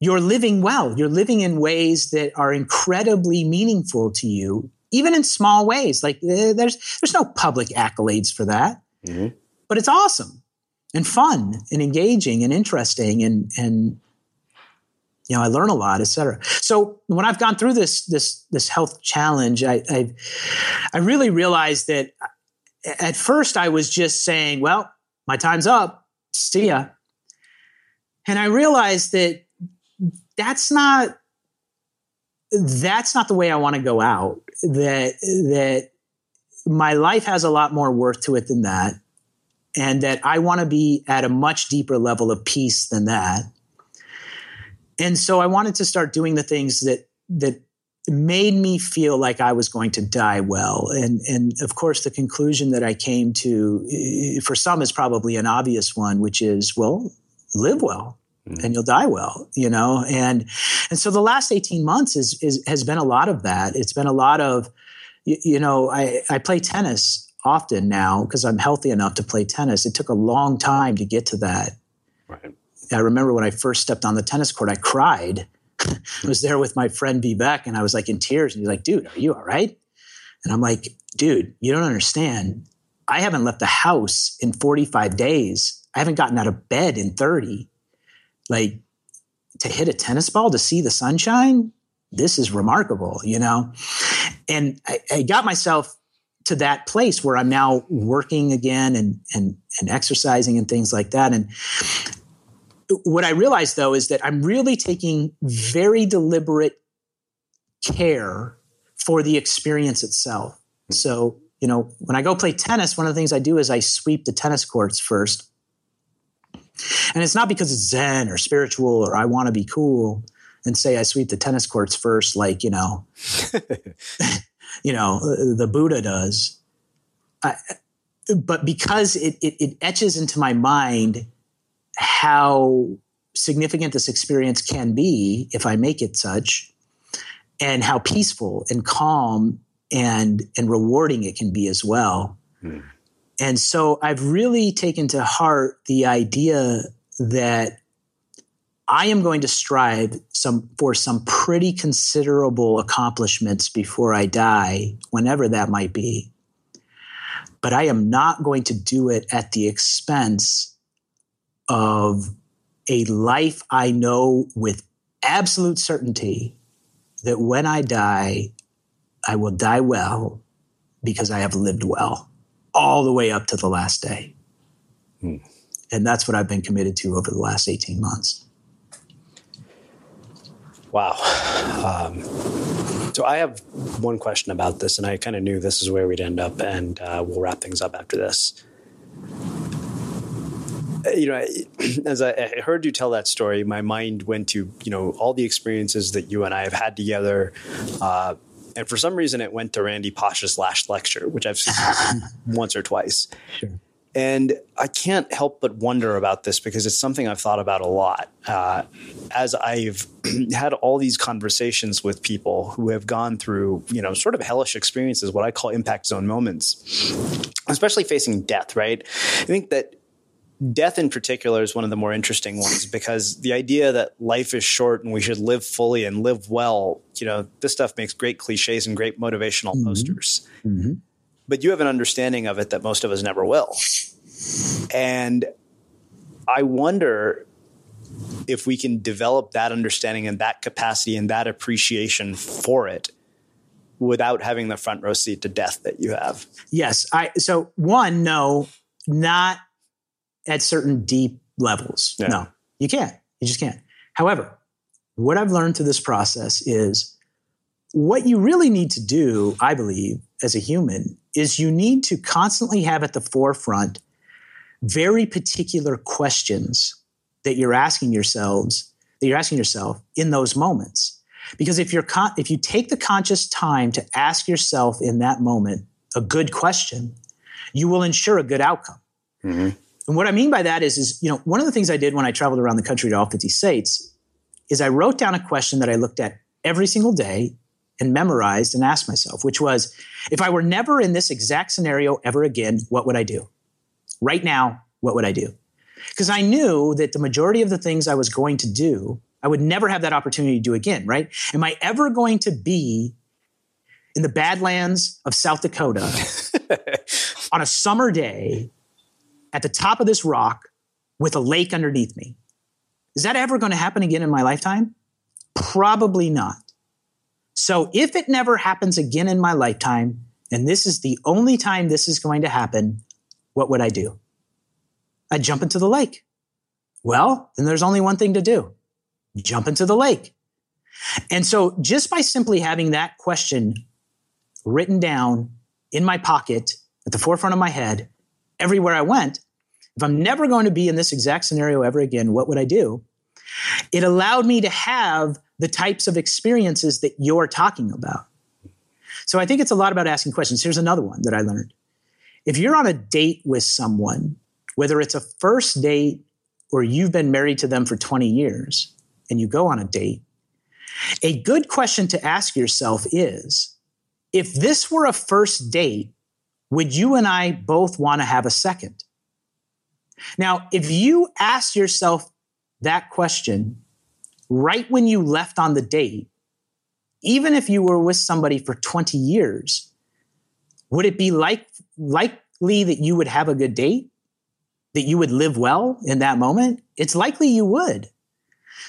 [SPEAKER 2] you're living well? You're living in ways that are incredibly meaningful to you even in small ways. Like uh, there's there's no public accolades for that, mm-hmm. but it's awesome and fun and engaging and interesting and and you know I learn a lot, etc. So when I've gone through this this this health challenge, I I, I really realized that at first I was just saying, well, my time's up, see ya, and I realized that that's not that's not the way I want to go out. That that my life has a lot more worth to it than that, and that I want to be at a much deeper level of peace than that. And so I wanted to start doing the things that that made me feel like I was going to die well. And and of course the conclusion that I came to eh, for some is probably an obvious one, which is well, live well mm. and you'll die well, you know? And, and so the last 18 months is, is, has been a lot of that. It's been a lot of, you, you know, I, I play tennis often now because I'm healthy enough to play tennis. It took a long time to get to that. Right. I remember when I first stepped on the tennis court, I cried. I was there with my friend Vivek and I was like in tears. And he's like, dude, are you all right? And I'm like, dude, you don't understand. I haven't left the house in 45 days. I haven't gotten out of bed in 30 like to hit a tennis ball to see the sunshine this is remarkable you know? And I, I, got myself to that place where i'm now working again and and and exercising and things like that. And what i realized though is that i'm really taking very deliberate care for the experience itself. Hmm. So you know when i go play tennis one of the things i do is i sweep the tennis courts first and it's not because it's Zen or spiritual or I want to be cool and say I sweep the tennis courts first, like, you know, (laughs) you know, the Buddha does. I, but because it, it, it etches into my mind how significant this experience can be if I make it such, and how peaceful and calm and and rewarding it can be as well. Hmm. And so I've really taken to heart the idea that I am going to strive some for some pretty considerable accomplishments before I die, whenever that might be. But I am not going to do it at the expense of a life I know with absolute certainty that when I die, I will die well because I have lived well all the way up to the last day. Hmm. And that's what I've been committed to over the last 18 months.
[SPEAKER 3] Wow. Um, so I have one question about this, and I kind of knew this is where we'd end up, and uh, we'll wrap things up after this. Uh, you know, (clears throat) as I heard you tell that story, my mind went to you know all the experiences that you and I have had together, uh, and for some reason it went to Randy Pausch's last lecture, which I've seen (laughs) once or twice. Sure. And I can't help but wonder about this because it's something I've thought about a lot. Uh, as I've (clears throat) had all these conversations with people who have gone through, you know, sort of hellish experiences, what I call impact zone moments, especially facing death, right? I think that death in particular is one of the more interesting ones because the idea that life is short and we should live fully and live well, you know, this stuff makes great cliches and great motivational mm-hmm. posters. Mm-hmm but you have an understanding of it that most of us never will. And I wonder if we can develop that understanding and that capacity and that appreciation for it without having the front row seat to death that you have.
[SPEAKER 2] Yes. I so one, no, not at certain deep levels. Yeah. No, you can't. You just can't. However, what I've learned through this process is what you really need to do, I believe, as a human, is you need to constantly have at the forefront very particular questions that you're asking yourselves, that you're asking yourself in those moments. Because if you're con- if you take the conscious time to ask yourself in that moment a good question, you will ensure a good outcome. Mm-hmm. And what I mean by that is, is you know, one of the things I did when I traveled around the country to all 50 states is I wrote down a question that I looked at every single day and memorized and asked myself, which was if I were never in this exact scenario ever again, what would I do? Right now, what would I do? Because I knew that the majority of the things I was going to do, I would never have that opportunity to do again, right? Am I ever going to be in the Badlands of South Dakota (laughs) on a summer day at the top of this rock with a lake underneath me? Is that ever going to happen again in my lifetime? Probably not. So if it never happens again in my lifetime, and this is the only time this is going to happen, what would I do? I'd jump into the lake. Well, then there's only one thing to do jump into the lake. And so just by simply having that question written down in my pocket at the forefront of my head, everywhere I went, if I'm never going to be in this exact scenario ever again, what would I do? It allowed me to have the types of experiences that you're talking about. So I think it's a lot about asking questions. Here's another one that I learned. If you're on a date with someone, whether it's a first date or you've been married to them for 20 years and you go on a date, a good question to ask yourself is if this were a first date, would you and I both want to have a second? Now, if you ask yourself that question right when you left on the date, even if you were with somebody for 20 years, would it be like, likely that you would have a good date? That you would live well in that moment? It's likely you would.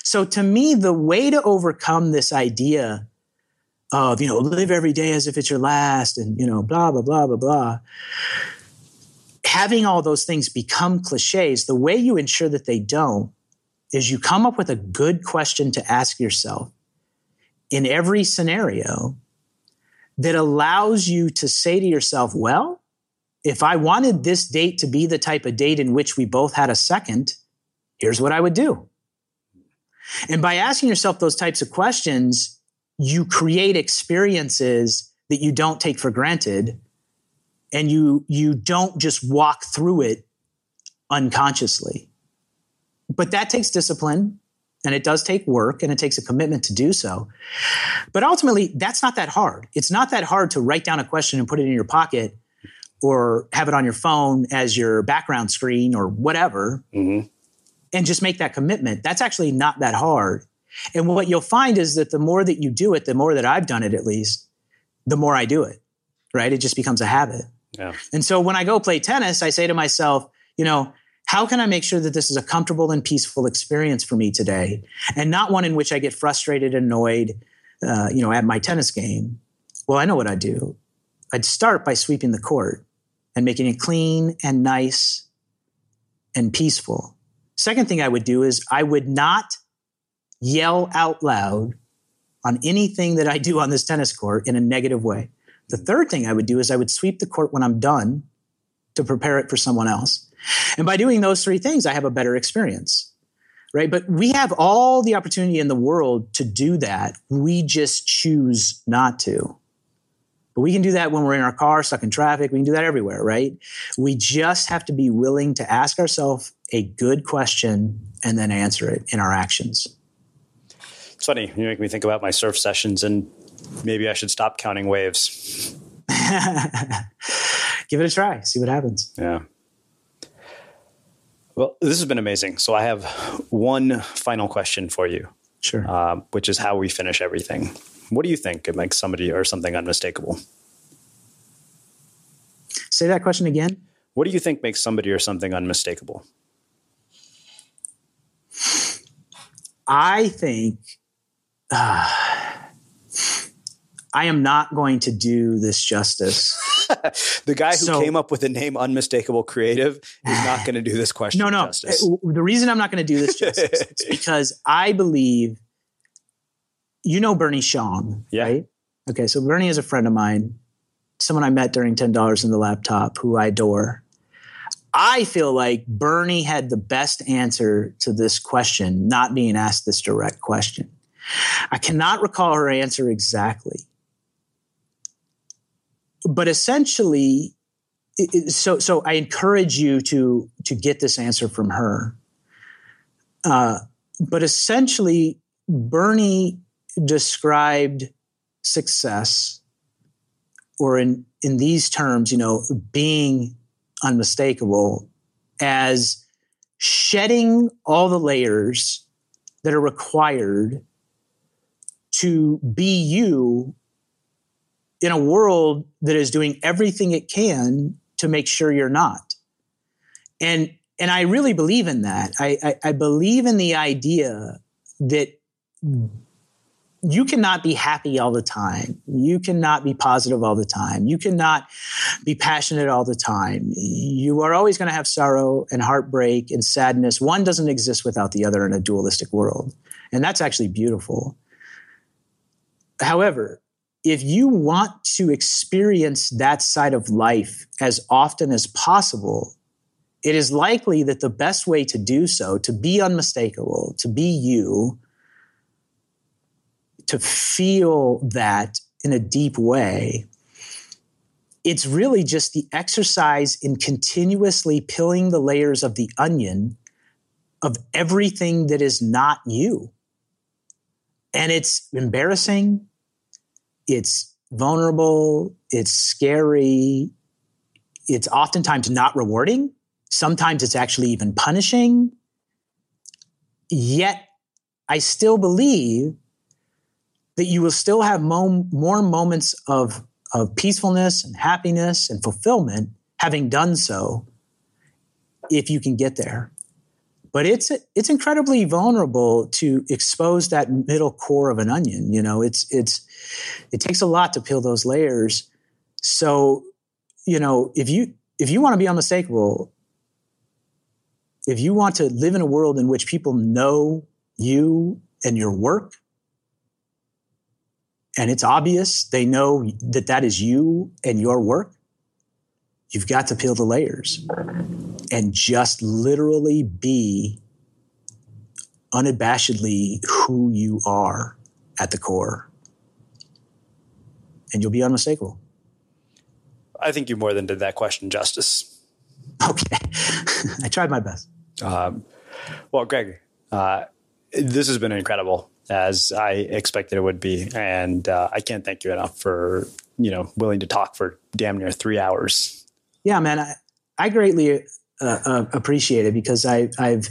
[SPEAKER 2] So to me, the way to overcome this idea of, you know, live every day as if it's your last and, you know, blah, blah, blah, blah, blah, having all those things become cliches, the way you ensure that they don't is you come up with a good question to ask yourself in every scenario that allows you to say to yourself, well, if I wanted this date to be the type of date in which we both had a second, here's what I would do. And by asking yourself those types of questions, you create experiences that you don't take for granted and you you don't just walk through it unconsciously but that takes discipline and it does take work and it takes a commitment to do so. But ultimately, that's not that hard. It's not that hard to write down a question and put it in your pocket or have it on your phone as your background screen or whatever mm-hmm. and just make that commitment. That's actually not that hard. And what you'll find is that the more that you do it, the more that I've done it at least, the more I do it, right? It just becomes a habit. Yeah. And so when I go play tennis, I say to myself, you know, how can I make sure that this is a comfortable and peaceful experience for me today, and not one in which I get frustrated, annoyed, uh, you know, at my tennis game? Well, I know what I'd do. I'd start by sweeping the court and making it clean and nice and peaceful. Second thing I would do is I would not yell out loud on anything that I do on this tennis court in a negative way. The mm-hmm. third thing I would do is I would sweep the court when I'm done to prepare it for someone else. And by doing those three things, I have a better experience. Right. But we have all the opportunity in the world to do that. We just choose not to. But we can do that when we're in our car, stuck in traffic. We can do that everywhere, right? We just have to be willing to ask ourselves a good question and then answer it in our actions.
[SPEAKER 3] It's funny. You make me think about my surf sessions, and maybe I should stop counting waves. (laughs)
[SPEAKER 2] Give it a try. See what happens.
[SPEAKER 3] Yeah. Well, this has been amazing. So I have one final question for you.
[SPEAKER 2] Sure.
[SPEAKER 3] Uh, which is how we finish everything. What do you think it makes somebody or something unmistakable?
[SPEAKER 2] Say that question again.
[SPEAKER 3] What do you think makes somebody or something unmistakable?
[SPEAKER 2] I think uh, (sighs) I am not going to do this justice. (laughs)
[SPEAKER 3] the guy who so, came up with the name Unmistakable Creative is not going to do this question (sighs)
[SPEAKER 2] no, no.
[SPEAKER 3] justice.
[SPEAKER 2] The reason I'm not going to do this justice is (laughs) because I believe, you know, Bernie Shong,
[SPEAKER 3] yeah.
[SPEAKER 2] right? Okay, so Bernie is a friend of mine, someone I met during $10 in the laptop who I adore. I feel like Bernie had the best answer to this question, not being asked this direct question. I cannot recall her answer exactly. But essentially, so so I encourage you to to get this answer from her. Uh, but essentially, Bernie described success, or in in these terms, you know, being unmistakable as shedding all the layers that are required to be you in a world that is doing everything it can to make sure you're not. And and I really believe in that. I, I, I believe in the idea that you cannot be happy all the time. You cannot be positive all the time. You cannot be passionate all the time. You are always going to have sorrow and heartbreak and sadness. One doesn't exist without the other in a dualistic world. And that's actually beautiful. However, if you want to experience that side of life as often as possible, it is likely that the best way to do so, to be unmistakable, to be you, to feel that in a deep way, it's really just the exercise in continuously peeling the layers of the onion of everything that is not you. And it's embarrassing, it's vulnerable, it's scary, it's oftentimes not rewarding. Sometimes it's actually even punishing. Yet, I still believe that you will still have mo- more moments of, of peacefulness and happiness and fulfillment having done so if you can get there. But it's it's incredibly vulnerable to expose that middle core of an onion. You know, it's it's it takes a lot to peel those layers. So, you know, if you if you want to be unmistakable, if you want to live in a world in which people know you and your work, and it's obvious they know that that is you and your work, you've got to peel the layers and just literally be unabashedly who you are at the core. And you'll be unmistakable.
[SPEAKER 3] I think you more than did that question justice. (laughs)
[SPEAKER 2] Okay. (laughs) I tried my best.
[SPEAKER 3] Um, well, Greg, uh, this has been incredible as I expected it would be. And uh, I can't thank you enough for, you know, willing to talk for damn near three hours.
[SPEAKER 2] Yeah, man. I, I greatly uh, uh, appreciate it because I, I've,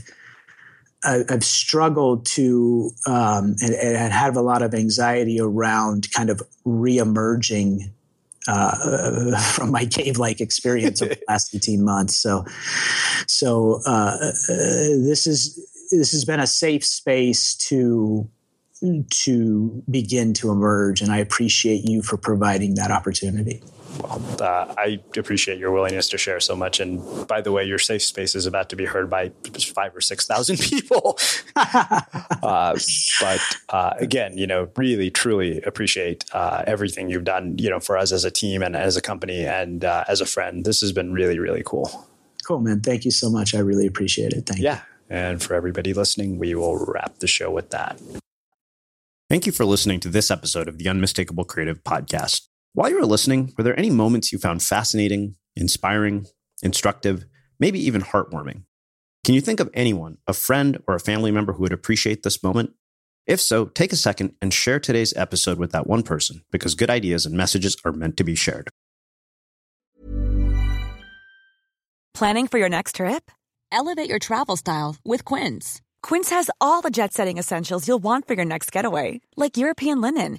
[SPEAKER 2] I've struggled to um, and, and have a lot of anxiety around kind of reemerging uh, (laughs) from my cave-like experience of the last 18 months. So, so uh, uh, this is this has been a safe space to to begin to emerge. And I appreciate you for providing that opportunity.
[SPEAKER 3] Well, uh, I appreciate your willingness to share so much. And by the way, your safe space is about to be heard by five or 6,000 (laughs) people. (laughs) uh, but uh, again, you know, really, truly appreciate uh, everything you've done, you know, for us as a team and as a company and uh, as a friend. This has been really, really cool.
[SPEAKER 2] Cool, man. Thank you so much. I really appreciate it. Thank
[SPEAKER 3] yeah. you. And for everybody listening, we will wrap the show with that.
[SPEAKER 1] Thank you for listening to this episode of the Unmistakable Creative Podcast.
[SPEAKER 3] While you were listening, were there any moments you found fascinating, inspiring, instructive, maybe even heartwarming? Can you think of anyone, a friend or a family member who would appreciate this moment? If so, take a second and share today's episode with that one person because good ideas and messages are meant to be shared.
[SPEAKER 5] Planning for your next trip? Elevate your travel style with Quince. Quince has all the jet setting essentials you'll want for your next getaway, like European linen